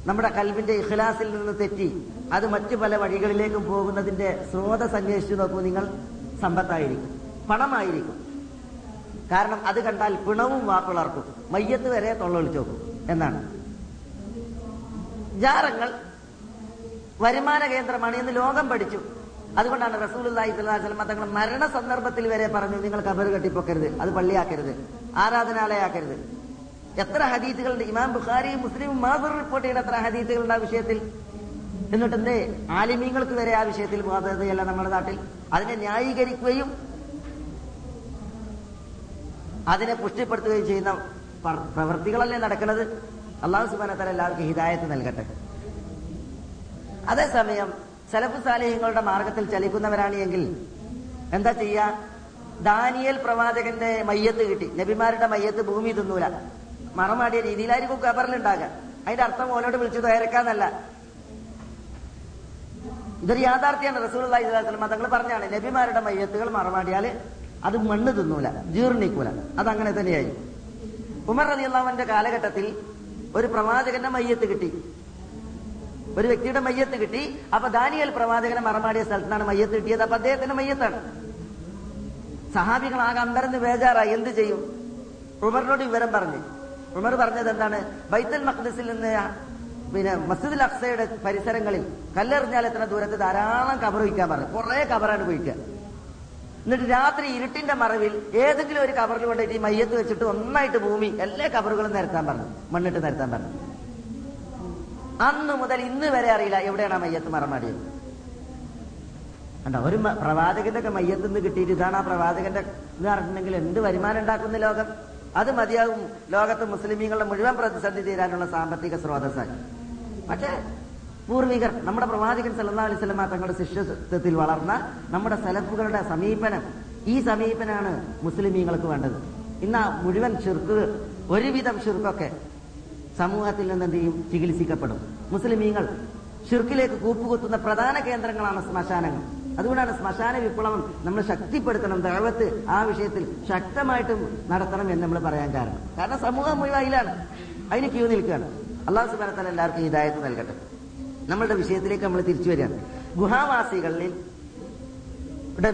[SPEAKER 1] നമ്മുടെ കൽവിന്റെ ഇഖ്ലാസിൽ നിന്ന് തെറ്റി. അത് മറ്റു പല വഴികളിലേക്കും പോകുന്നതിന്റെ സ്രോതസ് അന്വേഷിച്ചു നോക്കൂ നിങ്ങൾ. സമ്പത്തായിരിക്കും. പണമായിരിക്കും. കാരണം അത് കണ്ടാൽ പിണവും വാക്കുളർക്കും. മയ്യത്ത് വരെ തൊള്ളൊളിച്ചു നോക്കും. എന്നാണ്. ജാറങ്ങൾ വരുമാന കേന്ദ്രമാണ് എന്ന് ലോകം പഠിച്ചു. അതുകൊണ്ടാണ് റസൂൽ സ്വലമ തങ്ങൾ മരണ സന്ദർഭത്തിൽ വരെ പറഞ്ഞു നിങ്ങൾ കബറ് കെട്ടിപ്പൊക്കരുത്. അത് പള്ളിയാക്കരുത്. ആരാധനാലയാക്കരുത്. എത്ര ഹദീസുകളുണ്ട്? ഇമാം ബുഖാരി മുസ്ലിം മാതൃ റിപ്പോർട്ട് ചെയ്യുന്ന എത്ര ഹദീസുകളുണ്ട് ആ വിഷയത്തിൽ? എന്നിട്ട് എന്തേ ആലിമീങ്ങൾക്ക് വരെ ആ വിഷയത്തിൽ ബാധ്യതയല്ല നമ്മുടെ നാട്ടിൽ. അതിനെ ന്യായീകരിക്കുകയും അതിനെ പുഷ്ടിപ്പെടുത്തുകയും ചെയ്യുന്ന പ്രവൃത്തികളല്ലേ നടക്കുന്നത്? അള്ളാഹു സുബാനത്തല എല്ലാവർക്കും ഹിദായത്ത് നൽകട്ടെ. അതേസമയം സലഫു സാലിഹ്യങ്ങളുടെ മാർഗത്തിൽ ചലിക്കുന്നവരാണ് എങ്കിൽ എന്താ ചെയ്യാ? ദാനിയൽ പ്രവാചകന്റെ മയ്യത്ത് കിട്ടി. നബിമാരുടെ മയ്യത്ത് ഭൂമി തിന്നൂല. മറമാടിയ രീതിയിലായിരിക്കും കബറിലുണ്ടാകുക അതിന്റെ അർത്ഥം ഓനോട് വിളിച്ചു തയ്യാറെക്കാന്നല്ല ഇതൊരു യാഥാർത്ഥ്യമാണ് റസൂൽ അള്ളാഹിസ്ലാം തങ്ങൾ പറഞ്ഞാണ് നബിമാരുടെ മയ്യത്തുകൾ മറമാടിയാൽ അത് മണ്ണ് തിന്നൂല ജീർണിക്കൂല. അങ്ങനെ തന്നെയായി ഉമർ അലി അള്ളാഹുവിന്റെ കാലഘട്ടത്തിൽ ഒരു പ്രവാചകന്റെ മയ്യത്ത് കിട്ടി. ഒരു വ്യക്തിയുടെ മയ്യത്ത് കിട്ടി. അപ്പൊ ദാനിയൽ പ്രവാചകനെ മറമാടിയ സ്ഥലത്താണ് മയ്യത്ത് കിട്ടിയത്. അപ്പൊ അദ്ദേഹത്തിന്റെ മയ്യത്താണ്. സഹാബികൾ ആകെ അമ്പരന്ന് ബേജാറായി. എന്ത് ചെയ്യും? ഉമറിനോട് വിവരം പറഞ്ഞു. ഉമർ പറഞ്ഞത് എന്താണ്? ബൈത്തൽ മഖ്ദസിൽ നിന്ന് പിന്നെ മസ്ജിദ് അക്സയുടെ പരിസരങ്ങളിൽ കല്ലെറിഞ്ഞാൽ എത്ര ദൂരത്ത് ധാരാളം കബർ വയ്ക്കാൻ പറഞ്ഞു കുറെ കബറാണ് പോയിക്കുക എന്നിട്ട് രാത്രി ഇരുട്ടിന്റെ മറവിൽ ഏതെങ്കിലും ഒരു കബറിൽ കൊണ്ടിട്ട് ഈ മയ്യത്ത് വെച്ചിട്ട് ഒന്നായിട്ട് ഭൂമി എല്ലാ കബറുകളും നിരത്താൻ പറഞ്ഞു. മണ്ണിട്ട് നിരത്താൻ പറഞ്ഞു. അന്ന് മുതൽ ഇന്ന് വരെ അറിയില്ല എവിടെയാണ് ആ മയ്യത്ത് മറമാടിയത്. ഒരു പ്രവാചകന്റെ ഒക്കെ മയ്യത്ത് നിന്ന് കിട്ടിയിട്ട് ഇതാണ് ആ പ്രവാചകന്റെ എന്ന് പറഞ്ഞിട്ടുണ്ടെങ്കിൽ എന്ത് വരുമാനം ഉണ്ടാക്കുന്ന ലോകം? അത് മതിയാകും ലോകത്ത് മുസ്ലിമീങ്ങളുടെ മുഴുവൻ പ്രതിസന്ധി തീരാനുള്ള സാമ്പത്തിക സ്രോതസ്സായി. പക്ഷേ പൂർവികർ നമ്മുടെ പ്രവാചകൻ സല്ലാ അലൈഹി വസല്ലമ തങ്ങളുടെ ശിഷ്യത്വത്തിൽ വളർന്ന നമ്മുടെ സലഫുകളുടെ സമീപനം ഈ സമീപനാണ് മുസ്ലിമീങ്ങൾക്ക് വേണ്ടത്. ഇന്ന് മുഴുവൻ ചെറുക്ക് ഒരുവിധം ചെറുക്കൊക്കെ സമൂഹത്തിൽ നിന്ന് എന്ത് ചെയ്യും? ചികിത്സിക്കപ്പെടും. മുസ്ലിമീങ്ങൾ ഷിർക്കിലേക്ക് കൂപ്പുകുത്തുന്ന പ്രധാന കേന്ദ്രങ്ങളാണ് ശ്മശാനങ്ങൾ. അതുകൊണ്ടാണ് ശ്മശാന വിപ്ലവം നമ്മൾ ശക്തിപ്പെടുത്തണം ദൈവത്ത് ആ വിഷയത്തിൽ ശക്തമായിട്ടും നടത്തണം എന്ന് നമ്മൾ പറയാൻ കാരണം. കാരണം സമൂഹം മുഴുവൻ അതിലാണ് അതിന് ക്യൂ നിൽക്കുകയാണ്. അള്ളാഹു സുബാനത്താൽ എല്ലാവർക്കും ഹിദായത്ത് നൽകട്ടെ. നമ്മളുടെ വിഷയത്തിലേക്ക് നമ്മൾ തിരിച്ചു വരികയാണ്. ഗുഹാവാസികളിൽ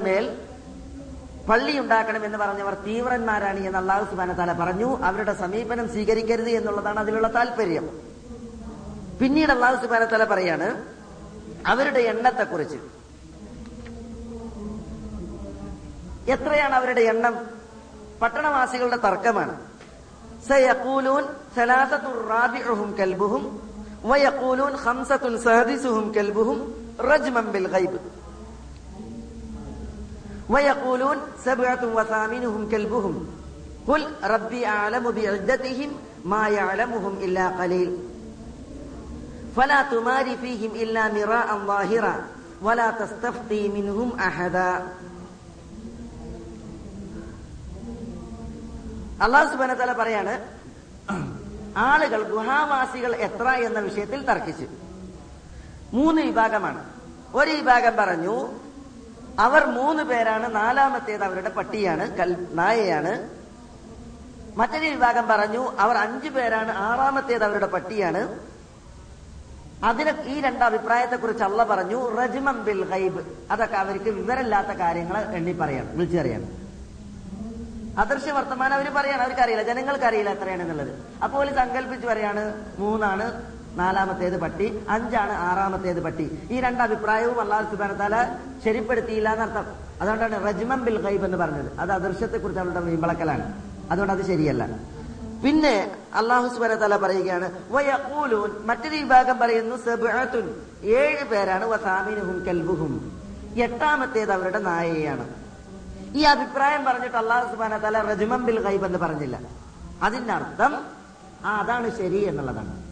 [SPEAKER 1] മേൽ പള്ളി ഉണ്ടാക്കണം എന്ന് പറഞ്ഞവർ തീവ്രന്മാരാണ് എന്ന് അള്ളാഹു സുബാനത്താല പറഞ്ഞു. അവരുടെ സമീപനം സ്വീകരിക്കരുത് എന്നുള്ളതാണ് അതിലുള്ള താല്പര്യം പിന്നീട് അള്ളാഹു സുബാനത്താല താല പറയാണ് അവരുടെ എണ്ണത്തെക്കുറിച്ച്. എത്രയാണ് അവരുടെ എണ്ണം പട്ടണവാസികളുടെ തർക്കമാണ് സയഖൂലൂൻ സലാസത്തു റാബിഉഹും കൽബുഹും വയഖൂലൂൻ ഖംസത്തുൻ സഹദിസുഹും കൽബുഹും റജ്മൻ ബിൽ ഗൈബ് ويقولون سبعة وثامنهم كلبهم قل ربي أعلم بعدتهم ما يعلمهم إلا قليل فلا تماري فيهم إلا مراء ظاهرا ولا تستفطي منهم أحدا അള്ളാഹു സുബാന തല പറയാണ് ആളുകൾ ഗുഹാവാസികൾ എത്ര എന്ന വിഷയത്തിൽ തർക്കിച്ചു. മൂന്ന് വിഭാഗമാണ്. ഒരു വിഭാഗം പറഞ്ഞു അവർ മൂന്ന് പേരാണ് നാലാമത്തേത് അവരുടെ പട്ടിയാണ് കൽ നായയാണ്. മറ്റൊരു വിഭാഗം പറഞ്ഞു അവർ അഞ്ചു പേരാണ് ആറാമത്തേത് അവരുടെ പട്ടിയാണ്. അതിന് ഈ രണ്ട് അഭിപ്രായത്തെ കുറിച്ച് അള്ള പറഞ്ഞു റജ്മം ബിൽ ഹൈബ് അതൊക്കെ അവർക്ക് വിവരമില്ലാത്ത കാര്യങ്ങൾ എണ്ണി പറയണം വിളിച്ചറിയണം. അദൃശ്യ വർത്തമാനം അവർ പറയാണ്. അവർക്കറിയില്ല. അറിയില്ല ജനങ്ങൾക്ക് അറിയില്ല എത്രയാണെന്നുള്ളത് അപ്പോൾ സങ്കല്പിച്ച് പറയാണ് മൂന്നാണ് നാലാമത്തേത് പട്ടി അഞ്ചാണ് ആറാമത്തേത് പട്ടി. ഈ രണ്ട് അഭിപ്രായവും അള്ളാഹു സുബാനത്താല താല ശരിപ്പെടുത്തിയില്ല എന്നർത്ഥം. അതുകൊണ്ടാണ് റജ്മൻ ബിൽ ഖൈബ് എന്ന് പറഞ്ഞത്. അത് അദൃശ്യത്തെ കുറിച്ച് അവരുടെ വീമ്പളക്കലാണ്. അതുകൊണ്ട് അത് ശരിയല്ല. പിന്നെ അള്ളാഹു സുബാനത്താല താല പറയുകയാണ് മറ്റൊരു വിഭാഗം പറയുന്നു ഏഴ് പേരാണ് എട്ടാമത്തേത് അവരുടെ നായയാണ്. ഈ അഭിപ്രായം പറഞ്ഞിട്ട് അള്ളാഹു സുബാന തല റജിമം ബിൽ ഗൈബ് എന്ന് പറഞ്ഞില്ല. അതിന്റെ അർത്ഥം ആ അതാണ് ശരി എന്നുള്ളതാണ്.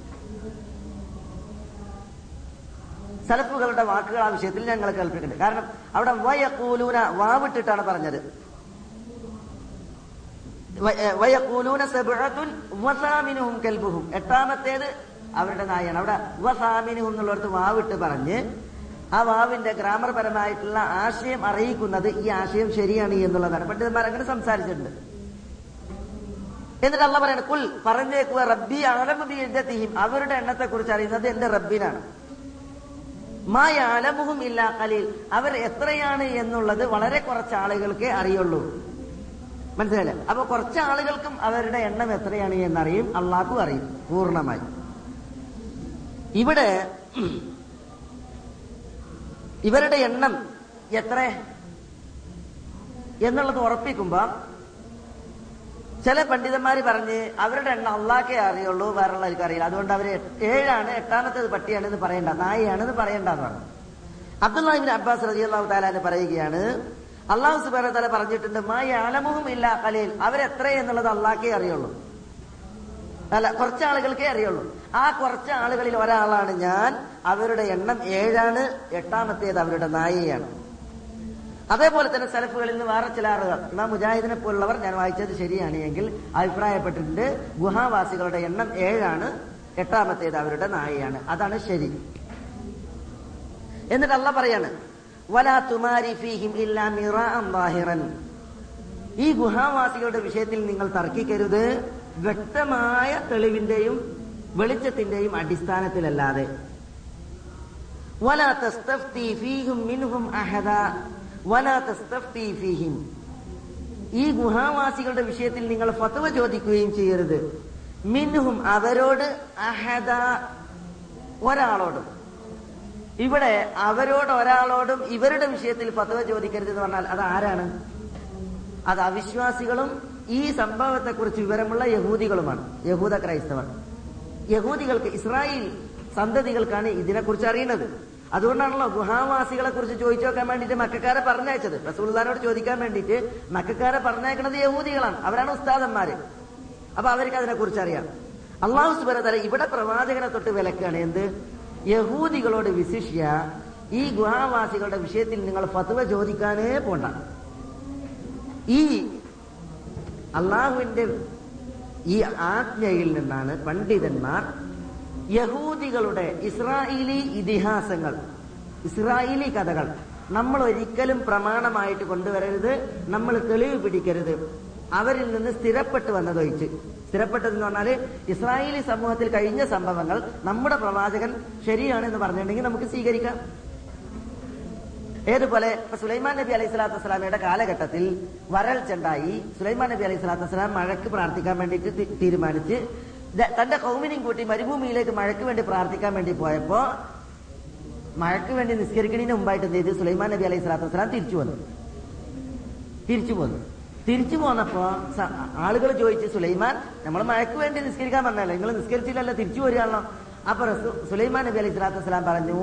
[SPEAKER 1] സലഫുകളുടെ വാക്കുകൾ ആ വിഷയത്തിൽ ഞങ്ങൾ കേൾപ്പിക്കുന്നുണ്ട്. കാരണം അവിടെ വയക്കൂലൂന വാവിട്ടിട്ടാണ് പറഞ്ഞത്. വയക്കൂലൂന സബ്അത്തുൻ വസാമിനുഹും കെൽബുഹും. എട്ടാമത്തേത് അവരുടെ നായാണ്. അവിടെ വസാമിനുഹും എന്നുള്ളടത്ത് വാവിട്ട് പറഞ്ഞ് ആ വാവിന്റെ ഗ്രാമർ പരമായിട്ടുള്ള ആശയം അറിയിക്കുന്നത് ഈ ആശയം ശരിയാണ് എന്നുള്ളതാണ്. പണ്ഡിതന്മാർ അങ്ങനെ സംസാരിച്ചിട്ടുണ്ട്. എന്നിട്ട് അല്ല പറയണം കുൽ പറഞ്ഞേക്കുക റബ്ബി ആലമുബിയും അവരുടെ എണ്ണത്തെ കുറിച്ച് അറിയുന്നത് എന്റെ റബ്ബിനാണ്. മായ അലമുഹും ഇല്ല കലീൽ അവർ എത്രയാണ് എന്നുള്ളത് വളരെ കുറച്ച് ആളുകൾക്കേ അറിയുള്ളൂ. മനസ്സിലായില്ലേ? അപ്പൊ കുറച്ച് ആളുകൾക്കും അവരുടെ എണ്ണം എത്രയാണ് എന്നറിയും അള്ളാഹ്ക്കും അറിയും പൂർണമായി. ഇവിടെ ഇവരുടെ എണ്ണം എത്ര? എന്നുള്ളത് ഉറപ്പിക്കുമ്പോ ചില പണ്ഡിതന്മാര് പറഞ്ഞ് അവരുടെ എണ്ണം അള്ളാഹ്ക്കേ അറിയുള്ളൂ വേറെയുള്ളവർക്ക് അറിയില്ല. അതുകൊണ്ട് അവർ ഏഴാണ് എട്ടാമത്തേത് പട്ടിയാണെന്ന് പറയണ്ട നായയാണെന്ന് പറയണ്ടെന്ന് പറഞ്ഞു. അബ്ദുല്ലാഹിബിൻ അബ്ബാസ് റതി അള്ളാഹു താലാന് പറയുകയാണ് അള്ളാഹു സുബാന താല പറഞ്ഞിട്ടുണ്ട് മായ അലമുഹും ഇല്ല കലയിൽ അവരെത്ര എന്നുള്ളത് അള്ളാക്കേ അറിയുള്ളൂ. അല്ല കുറച്ച് ആളുകൾക്കേ അറിയുള്ളൂ. ആ കുറച്ച് ആളുകളിൽ ഒരാളാണ് ഞാൻ. അവരുടെ എണ്ണം ഏഴാണ്. എട്ടാമത്തേത് അവരുടെ നായയാണ് അതേപോലെ തന്നെ സലഫുകളിൽ നിന്ന് വേറെ ചില ആളുകൾ. ഇമാം മുജാഹിദിനെ പോലുള്ളവർ ഞാൻ വായിച്ചത് ശരിയാണ്. എങ്കിൽ അഭിപ്രായപ്പെട്ടിട്ടുണ്ട്. ഗുഹാവാസികളുടെ എണ്ണം ഏഴാണ്. എട്ടാമത്തേത് അവരുടെ നായയാണ് അതാണ് ശരി. എന്നിട്ട് അല്ല പറയാണ് വലാ തുമാരി ഫീഹിം ഈ ഗുഹാവാസികളുടെ വിഷയത്തിൽ നിങ്ങൾ തർക്കിക്കരുത്. വ്യക്തമായ തെളിവിന്റെയും വെളിച്ചത്തിന്റെയും അടിസ്ഥാനത്തിലല്ലാതെ. ഈ ഗുഹാവാസികളുടെ വിഷയത്തിൽ നിങ്ങൾ ഫത്വ ചോദിക്കുകയും ചെയ്യരുത്. മിൻഹും അവരോട് അഹദ ഒരാളോടും. ഇവിടെ അവരോട് ഒരാളോടും ഇവരുടെ വിഷയത്തിൽ ഫത്വ ചോദിക്കരുത് എന്ന് പറഞ്ഞാൽ അത് ആരാണ്? അത് അവിശ്വാസികളും ഈ സംഭവത്തെക്കുറിച്ച് വിവരമുള്ള യഹൂദികളുമാണ്. യഹൂദ ക്രൈസ്തവർ. യഹൂദികൾക്ക് ഇസ്രായേൽ സന്തതികൾക്കാണ് ഇതിനെക്കുറിച്ച് അറിയുന്നത്. അതുകൊണ്ടാണല്ലോ ഗുഹാവാസികളെ കുറിച്ച് ചോദിച്ചു നോക്കാൻ വേണ്ടിയിട്ട് മക്കാരെ പറഞ്ഞയച്ചത്. റസൂൽദാനോട് ചോദിക്കാൻ വേണ്ടിയിട്ട് മക്കാരെ പറഞ്ഞയക്കുന്നത് യഹൂദികളാണ്. അവരാണ് ഉസ്താദന്മാര്. അപ്പൊ അവർക്ക് അതിനെ കുറിച്ച് അറിയാം അള്ളാഹു സുബരതല ഇവിടെ പ്രവാചകനെ തൊട്ട് വിലക്കാണ് എന്ത്? യഹൂദികളോട് വിശിഷ്യ ഈ ഗുഹാവാസികളുടെ വിഷയത്തിൽ നിങ്ങൾ ഫത്വ ചോദിക്കാനേ പോണ്ട. ഈ അള്ളാഹുവിന്റെ ഈ ആജ്ഞയിൽ നിന്നാണ് പണ്ഡിതന്മാർ യഹൂദികളുടെ ഇസ്രായേലി ഇതിഹാസങ്ങൾ ഇസ്രായേലി കഥകൾ നമ്മൾ ഒരിക്കലും പ്രമാണമായിട്ട് കൊണ്ടുവരരുത് നമ്മൾ തെളിവ് പിടിക്കരുത്. അവരിൽ നിന്ന് സ്ഥിരപ്പെട്ടു വന്നതൊഴിച്ച് സ്ഥിരപ്പെട്ടതെന്ന് പറഞ്ഞാൽ ഇസ്രായേലി സമൂഹത്തിൽ കഴിഞ്ഞ സംഭവങ്ങൾ നമ്മുടെ പ്രവാചകൻ ശരിയാണെന്ന് പറഞ്ഞിട്ടുണ്ടെങ്കിൽ നമുക്ക് സ്വീകരിക്കാം. ഏതുപോലെ? ഇപ്പൊ സുലൈമാൻ നബി അലൈഹി സ്വലാത്തു വസ്സലാമയുടെ കാലഘട്ടത്തിൽ വരൾച്ച ഉണ്ടായി സുലൈമാൻ നബി അലൈഹി സ്വലാത്തു വസ്സലാം മഴയ്ക്ക് പ്രാർത്ഥിക്കാൻ വേണ്ടിയിട്ട് തീരുമാനിച്ച് തന്റെ കൗമിനെയും കൂട്ടി മരുഭൂമിയിലേക്ക് മഴയ്ക്ക് വേണ്ടി പ്രാർത്ഥിക്കാൻ വേണ്ടി പോയപ്പോ മഴയ്ക്ക് വേണ്ടി നിസ്കരിക്കണതിന് മുമ്പായിട്ട് എന്ത് ചെയ്ത് സുലൈമാൻ നബി അലൈഹി സ്വലാത്തു വസ്സലാം തിരിച്ചു വന്നു. തിരിച്ചു പോന്നു തിരിച്ചു പോന്നപ്പോ ആളുകൾ ചോദിച്ചു സുലൈമാൻ നമ്മൾ മഴയ്ക്ക് വേണ്ടി നിസ്കരിക്കാൻ വന്നല്ലോ നിങ്ങൾ നിസ്കരിച്ചില്ലല്ലോ തിരിച്ചു വരികയാണല്ലോ. അപ്പൊ സുലൈമാൻ നബി അലൈഹി സ്വലാത്തു വസ്സലാം പറഞ്ഞു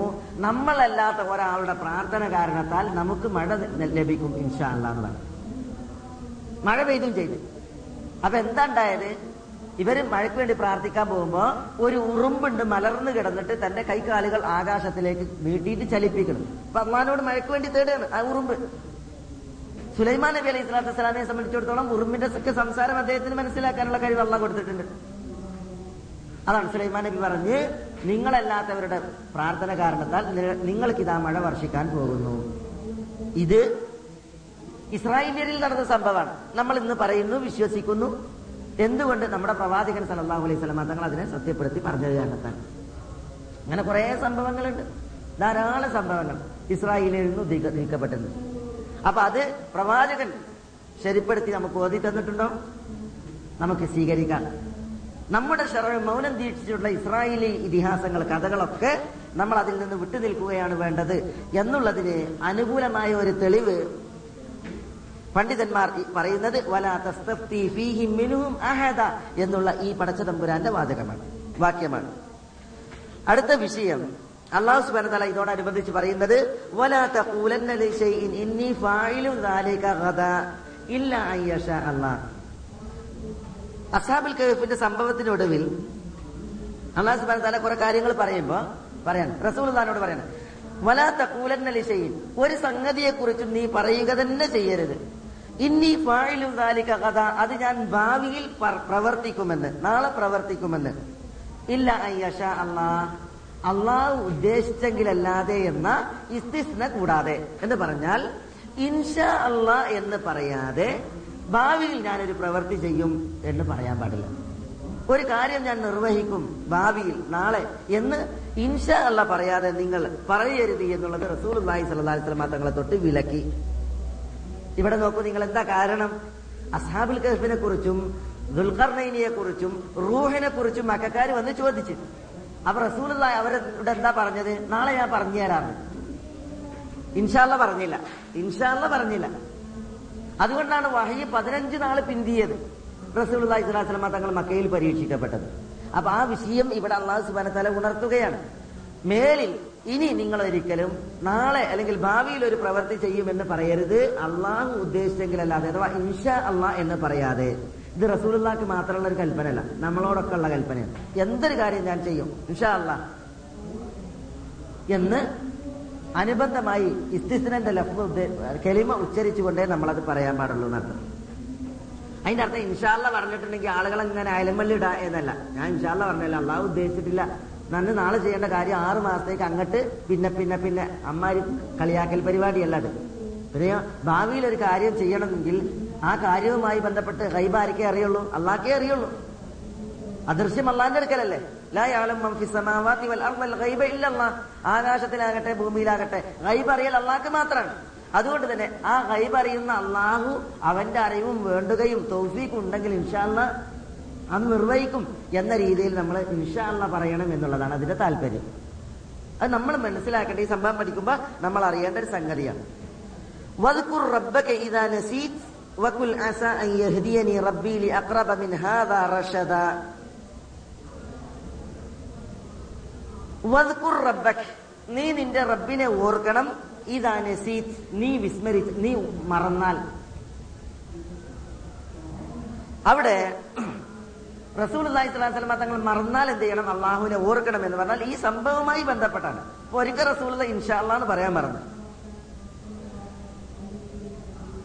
[SPEAKER 1] നമ്മളല്ലാത്ത ഒരാളുടെ പ്രാർത്ഥന കാരണത്താൽ നമുക്ക് മഴ ലഭിക്കും ഇൻഷാ അല്ലാന്ന് പറഞ്ഞു. മഴ പെയ്തും ചെയ്തു. അപ്പൊ എന്താ ഉണ്ടായത്? ഇവർ മഴയ്ക്ക് വേണ്ടി പ്രാർത്ഥിക്കാൻ പോകുമ്പോ ഒരു ഉറുമ്പുണ്ട് മലർന്നു കിടന്നിട്ട് തന്റെ കൈകാലുകൾ ആകാശത്തിലേക്ക് നീട്ടിയിട്ട് ചലിപ്പിക്കണം. അപ്പൊ അള്ളഹാനോട് മഴയ്ക്ക് വേണ്ടി തേടുകയാണ് ആ ഉറുമ്പ്. സുലൈമാൻ നബി അലൈഹി സ്വലാത്തു വസ്സലാമിനെ സംബന്ധിച്ചിടത്തോളം ഉറുമ്പിന്റെ സംസാരം അദ്ദേഹത്തിന് മനസ്സിലാക്കാനുള്ള കഴിവ് അള്ള കൊടുത്തിട്ടുണ്ട്. അതാണ് സുലൈമാൻ നബി പറഞ്ഞ് നിങ്ങളല്ലാത്തവരുടെ പ്രാർത്ഥന കാരണത്താൽ നിങ്ങൾക്ക് ഇതാ മഴ വർഷിക്കാൻ പോകുന്നു. ഇത് ഇസ്രായേലിയരിൽ നടന്ന സംഭവമാണ്. നമ്മൾ ഇന്ന് പറയുന്നു വിശ്വസിക്കുന്നു. എന്തുകൊണ്ട് നമ്മുടെ പ്രവാചകൻ സല്ലല്ലാഹു അലൈഹി സ്വലമ തങ്ങൾ അതിനെ സത്യപ്പെടുത്തി പറഞ്ഞത് കാരണത്താൽ? അങ്ങനെ കുറെ സംഭവങ്ങളുണ്ട്. ധാരാളം സംഭവങ്ങൾ ഇസ്രായേലിൽ നിന്ന് നീക്കപ്പെട്ടത് അപ്പൊ അത് പ്രവാചകൻ ശരിപ്പെടുത്തി നമുക്ക് ഓതി തന്നിട്ടുണ്ടോ നമുക്ക് സ്വീകരിക്കാം. നമ്മുടെ ഷെറ മൗനം ദീക്ഷിച്ചിട്ടുള്ള ഇസ്രായേലി ഇതിഹാസങ്ങൾ കഥകളൊക്കെ നമ്മൾ അതിൽ നിന്ന് വിട്ടുനിൽക്കുകയാണ് വേണ്ടത് എന്നുള്ളതിന് അനുകൂലമായ ഒരു തെളിവ് പണ്ഡിതന്മാർ പറയുന്നത് എന്നുള്ള ഈ പടച്ചതമ്പുരാന്റെ വാചകമാണ് വാക്യമാണ്. അടുത്ത വിഷയം അള്ളാഹു സുബാന തല ഇതോടനുബന്ധിച്ച് പറയുന്നത് വലാ അസാബുൽ കഹഫിന്റെ സംഭവത്തിനൊടുവിൽ അള്ളാഹു സുബാൻ താല കുറെ കാര്യങ്ങൾ പറയുമ്പോ പറയാൻ റസൂലുള്ളാഹിനോട് പറയണം വലാ തഖൂലന്ന ലിശൈഇൻ ഒരു സംഗതിയെ കുറിച്ചും നീ പറയുക തന്നെ ചെയ്യരുത്. ഇന്നി ഫായിലു ദാലിക കഥ അത് ഞാൻ ഭാവിയിൽ പ്രവർത്തിക്കുമെന്ന് നാളെ പ്രവർത്തിക്കുമെന്ന്. ഇല്ല അയ്യഷ അള്ളാ അള്ളാഹു ഉദ്ദേശിച്ചെങ്കിലല്ലാതെ എന്ന ഇസ്തിസ്ന കൂടാതെ. എന്ന് പറഞ്ഞാൽ ഇൻഷാ അള്ളാ എന്ന് പറയാതെ ഭാവിയിൽ ഞാനൊരു പ്രവൃത്തി ചെയ്യും എന്ന് പറയാൻ പാടില്ല. ഒരു കാര്യം ഞാൻ നിർവഹിക്കും ഭാവിയിൽ നാളെ എന്ന് ഇൻഷ അല്ല പറയാതെ നിങ്ങൾ പറയരുത് എന്നുള്ളത് റസൂൽ ഭായി അലൈഹി തങ്ങളെ തൊട്ട് വിലക്കി. ഇവിടെ നോക്കൂ നിങ്ങൾ എന്താ കാരണം? അസാബുൽ കഹഫിനെ കുറിച്ചും ദുൽഖർനൈനിയെ കുറിച്ചും റൂഹിനെ കുറിച്ചും മക്കാർ വന്ന് ചോദിച്ചു. അപ്പൊ റസൂൽ അവരോട് എന്താ പറഞ്ഞത്? നാളെ ഞാൻ പറഞ്ഞു തരാമെന്ന് ഇൻഷാല്ല പറഞ്ഞില്ല. ഇൻഷാല്ല പറഞ്ഞില്ല. അതുകൊണ്ടാണ് വഹയ്യ പതിനഞ്ച് നാൾ പിന്തിയത്. റസൂൽ സ്വലാസ്ലമ തങ്ങൾ മക്കയിൽ പരീക്ഷിക്കപ്പെട്ടത്. അപ്പൊ ആ വിഷയം ഇവിടെ അള്ളാഹു സുബാനത്തല തല ഉണർത്തുകയാണ്. മേലിൽ ഇനി നിങ്ങൾ ഒരിക്കലും നാളെ അല്ലെങ്കിൽ ഭാവിയിൽ ഒരു പ്രവൃത്തി ചെയ്യുമെന്ന് പറയരുത്. അള്ളാഹു ഉദ്ദേശിച്ചെങ്കിലല്ലാതെ അഥവാ ഇൻഷാ അള്ളാഹ് എന്ന് പറയാതെ. ഇത് റസൂലുള്ളാക്ക് മാത്രമുള്ള ഒരു കൽപ്പനയല്ല. നമ്മളോടൊക്കെ ഉള്ള കൽപ്പനയാണ്. എന്തൊരു കാര്യം ഞാൻ ചെയ്യും? ഇൻഷാ അള്ളാഹ് എന്ന് അനുബന്ധമായി ഇസ്തിസ്നന്റെ ഉദ്ദേ- കെലിമ ഉച്ചരിച്ചുകൊണ്ടേ നമ്മളത് പറയാൻ പാടുള്ളൂ എന്നർത്ഥം അതിന്റെ അർത്ഥം ഇൻഷാല്ല പറഞ്ഞിട്ടുണ്ടെങ്കിൽ ആളുകൾ ഇങ്ങനെ അയലമ്പള്ളിട എന്നല്ല. ഞാൻ ഇൻഷാല്ല പറഞ്ഞല്ല അള്ളാഹു ഉദ്ദേശിച്ചിട്ടില്ല. നന്ന് നാളെ ചെയ്യേണ്ട കാര്യം ആറ് മാസത്തേക്ക് അങ്ങട്ട് പിന്നെ പിന്നെ പിന്നെ അമ്മാരി കളിയാക്കൽ പരിപാടിയല്ല അത്. പിന്നെ ഭാവിയിൽ ഒരു കാര്യം ചെയ്യണമെങ്കിൽ ആ കാര്യവുമായി ബന്ധപ്പെട്ട് കൈബാരിക്കേ അറിയുള്ളൂ? അള്ളാഹ്ക്കേ അറിയുള്ളൂ. അദൃശ്യം അള്ളാന്റെ അടുക്കലല്ലേ? ആകാശത്തിലാകട്ടെ ഭൂമിയിലാകട്ടെ ഗൈബ് അറിയൽ അള്ളാഹ്ക്ക് മാത്രമാണ് അതുകൊണ്ട് തന്നെ ആ ഗൈബ് അറിയുന്ന അള്ളാഹു അവന്റെ അറിവും വേണ്ടുകയും തൗഫീഖ് ഉണ്ടെങ്കിൽ ഇൻഷാല്ല അത് നിർവഹിക്കും എന്ന രീതിയിൽ നമ്മൾ ഇൻഷാല്ല പറയണം എന്നുള്ളതാണ് അതിന്റെ താല്പര്യം. അത് നമ്മൾ മനസ്സിലാക്കേണ്ട ഈ സംഭവം പഠിക്കുമ്പോ നമ്മൾ അറിയേണ്ട ഒരു സംഗതിയാണ്. നസീത് വകുൽ അൻ യഹ്ദിയനി റബ്ബി ലി മിൻ ഹാദാ റഷദ. വദ്കുർ റബ്ബക്. നീ നിന്റെ റബ്ബിനെ ഓർക്കണം. ഇതാ നസീത് നീ വിസ്മരിച്ച് നീ മറന്നാൽ. അവിടെ റസൂൽ അള്ളാഹി തങ്ങൾ മറന്നാൽ എന്ത് ചെയ്യണം? അള്ളാഹുവിനെ ഓർക്കണം എന്ന് പറഞ്ഞാൽ ഈ സംഭവവുമായി ബന്ധപ്പെട്ടാണ്. ഒരിക്കൽ റസൂൽ ഇൻഷാല്ലാ എന്ന് പറയാൻ മറന്നു.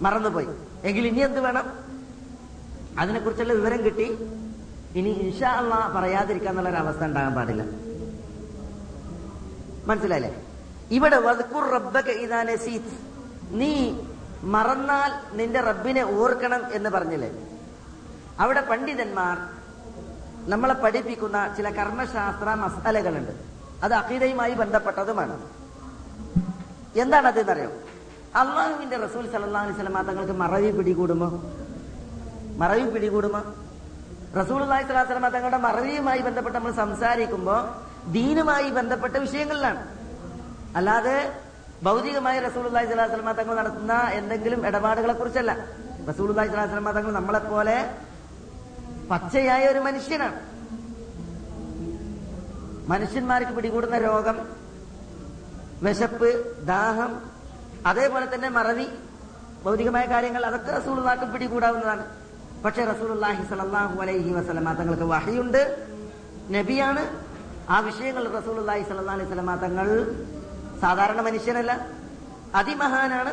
[SPEAKER 1] മറന്നുപോയി. എങ്കിൽ ഇനി എന്ത് വേണം? അതിനെക്കുറിച്ചുള്ള വിവരം കിട്ടി. ഇനി ഇൻഷാ അള്ളാ പറയാതിരിക്കാന്നുള്ളൊരവസ്ഥ ഉണ്ടാകാൻ പാടില്ല. മനസ്സിലായില്ലേ? ഇവിടെ വസ്കുർ റബ്ബക ഇദാ നസീത്. നീ മറന്നാൽ നിന്റെ റബ്ബിനെ ഓർക്കണം എന്ന് പറഞ്ഞില്ലേ? അവിടെ പണ്ഡിതന്മാർ നമ്മളെ പഠിപ്പിക്കുന്ന ചില കർമ്മശാസ്ത്ര മസാലകളുണ്ട്. അത് അഖീദയുമായി ബന്ധപ്പെട്ടതുമാണ്. എന്താണ് അത് എന്നറിയോ? അള്ളാഹുവിന്റെ റസൂൽ സല്ലല്ലാഹു അലൈഹി വസല്ലം തങ്ങൾക്ക് മറവി പിടികൂടുമോ? മറവി പിടികൂടുമോ? റസൂൽ അള്ളാഹി സ്വലാഹു സ്വലമ തങ്ങളുടെ മറവിയുമായി ബന്ധപ്പെട്ട് നമ്മൾ സംസാരിക്കുമ്പോൾ ദീനുമായി ബന്ധപ്പെട്ട വിഷയങ്ങളിലാണ്. അല്ലാതെ ഭൗതികമായി റസൂൽ സ്വലാസ്ലമ തങ്ങൾ നടത്തുന്ന എന്തെങ്കിലും ഇടപാടുകളെ കുറിച്ചല്ല റസൂൽ സ്വലാസ്ലമ തങ്ങൾ നമ്മളെപ്പോലെ പച്ചയായ ഒരു മനുഷ്യനാണ്. മനുഷ്യന്മാർക്ക് പിടികൂടുന്ന രോഗം വിശപ്പ് ദാഹം അതേപോലെ തന്നെ മറവി ഭൗതികമായ കാര്യങ്ങൾ അതൊക്കെ റസൂലുള്ളാഹ്ക്ക് പിടികൂടാവുന്നതാണ്. പക്ഷെ റസൂലുള്ളാഹി സ്വല്ലല്ലാഹു അലൈഹി വസല്ലമ തങ്ങൾക്ക് വഹിയുണ്ട് നബിയാണ് ആ വിഷയങ്ങൾ റസൂലുള്ളാഹി സല്ലാ അലൈഹി വസല്ലമ തങ്ങൾ സാധാരണ മനുഷ്യനല്ല. അതിമഹാനാണ്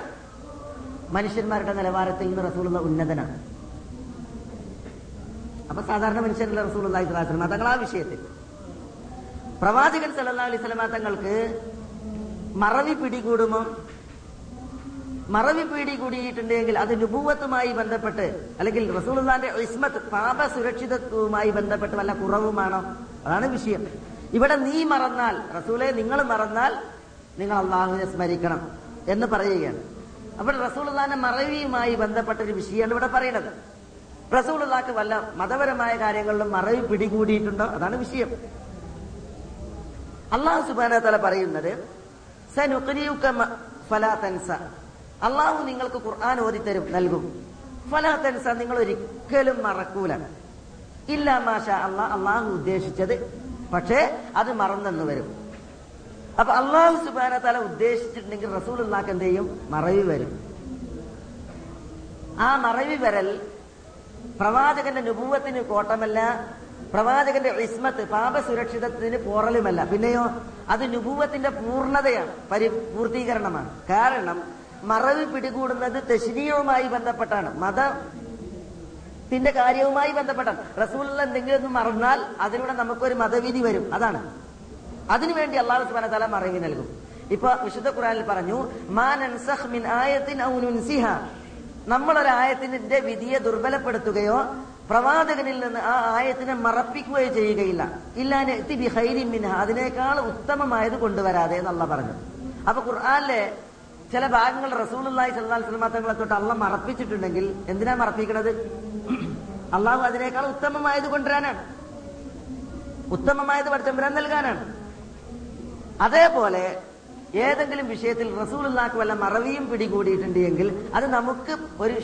[SPEAKER 1] മനുഷ്യന്മാരുടെ നിലവാരത്തിൽ നിന്ന് റസൂലുള്ള ഉന്നതനാണ്. അപ്പൊ സാധാരണ സ്വല്ലല്ലാഹു അലൈഹി വസല്ലമ തങ്ങൾ ആ വിഷയത്തിൽ. പ്രവാചകൻ സല്ലാ അലൈഹി വസല്ലമ തങ്ങൾക്ക് മറവി പിടികൂടുമോ? മറവി പിടികൂടിയിട്ടുണ്ടെങ്കിൽ അത് നുപൂവത്തുമായി ബന്ധപ്പെട്ട് അല്ലെങ്കിൽ റസൂൾ ഇസ്മത്ത് പാപ സുരക്ഷിതത്വവുമായി ബന്ധപ്പെട്ട് വല്ല കുറവുമാണോ? അതാണ് വിഷയം. ഇവിടെ നീ മറന്നാൽ റസൂലെ നിങ്ങൾ മറന്നാൽ നിങ്ങൾ അള്ളാഹുവിനെ സ്മരിക്കണം എന്ന് പറയുകയാണ്. അപ്പോൾ റസൂലുള്ളാന്റെ മറവിയുമായി ബന്ധപ്പെട്ട ഒരു വിഷയമാണ് ഇവിടെ പറയുന്നത്. റസൂലുള്ളാക്ക് വല്ല മതപരമായ കാര്യങ്ങളിലും മറവി പിടികൂടിയിട്ടുണ്ടോ? അതാണ് വിഷയം. അള്ളാഹു സുബാന തല പറയുന്നത് അള്ളാഹു നിങ്ങൾക്ക് ഖുർആൻ ഓതിത്തരും നൽകും. ഫലാത്തൻസ തൻസ നിങ്ങൾ ഒരിക്കലും മറക്കൂല. ഇല്ല മാഷ അള്ളാഹ് അള്ളാഹു ഉദ്ദേശിച്ചത് പക്ഷേ അത് മറന്നെന്ന് വരും. അപ്പൊ അള്ളാഹു സുബാന തല ഉദ്ദേശിച്ചിട്ടുണ്ടെങ്കിൽ റസൂൽ അള്ളാഹ് എന്ത് ചെയ്യും? മറവി വരും. ആ മറവി വരൽ പ്രവാചകന്റെ നുപൂവത്തിന് കോട്ടമല്ല പ്രവാചകന്റെ ഇസ്മത്ത് പാപസുരക്ഷിതത്തിന് പോറലുമല്ല. പിന്നെയോ അത് നുപൂവത്തിന്റെ പൂർണതയാണ് പരി പൂർത്തീകരണമാണ്. കാരണം മറവി പിടികൂടുന്നത് തശ്രീയവുമായി ബന്ധപ്പെട്ടാണ്. മതത്തിന്റെ കാര്യവുമായി ബന്ധപ്പെട്ടാണ്. റസൂൽ എന്തെങ്കിലും ഒന്ന് മറന്നാൽ അതിലൂടെ നമുക്കൊരു മതവിധി വരും. അതാണ്. അതിനുവേണ്ടി അള്ളാഹു സുബാന തല മറവി നൽകും. ഇപ്പൊ വിശുദ്ധ ഖുറാനിൽ പറഞ്ഞു മാ നൻസഖ് മിൻ ആയത്തിൻ ഔ നുൻസിഹ. നമ്മളൊരു ആയത്തിന്റെ വിധിയെ ദുർബലപ്പെടുത്തുകയോ പ്രവാചകനിൽ നിന്ന് ആ ആയത്തിനെ മറപ്പിക്കുകയോ ചെയ്യുകയില്ല. ഇല്ലാൻ അതിനേക്കാൾ ഉത്തമമായത് കൊണ്ടുവരാതെ എന്നല്ല പറഞ്ഞു അപ്പൊ ഖുർആാനിലെ ചില ഭാഗങ്ങൾ അലൈഹി വസല്ലം തങ്ങളെ തൊട്ട് അള്ള മറപ്പിച്ചിട്ടുണ്ടെങ്കിൽ എന്തിനാ മറപ്പിക്കണത്? അള്ളാഹു അതിനേക്കാൾ ഉത്തമമായത് കൊണ്ടുവരാനാണ്. ഉത്തമമായത് പഠിച്ചമ്പരാൻ നൽകാനാണ്. അതേപോലെ ഏതെങ്കിലും വിഷയത്തിൽ റസൂലുള്ളാക്ക് വല്ല മറവിയും പിടികൂടിയിട്ടുണ്ട് എങ്കിൽ അത് നമുക്ക് ഒരു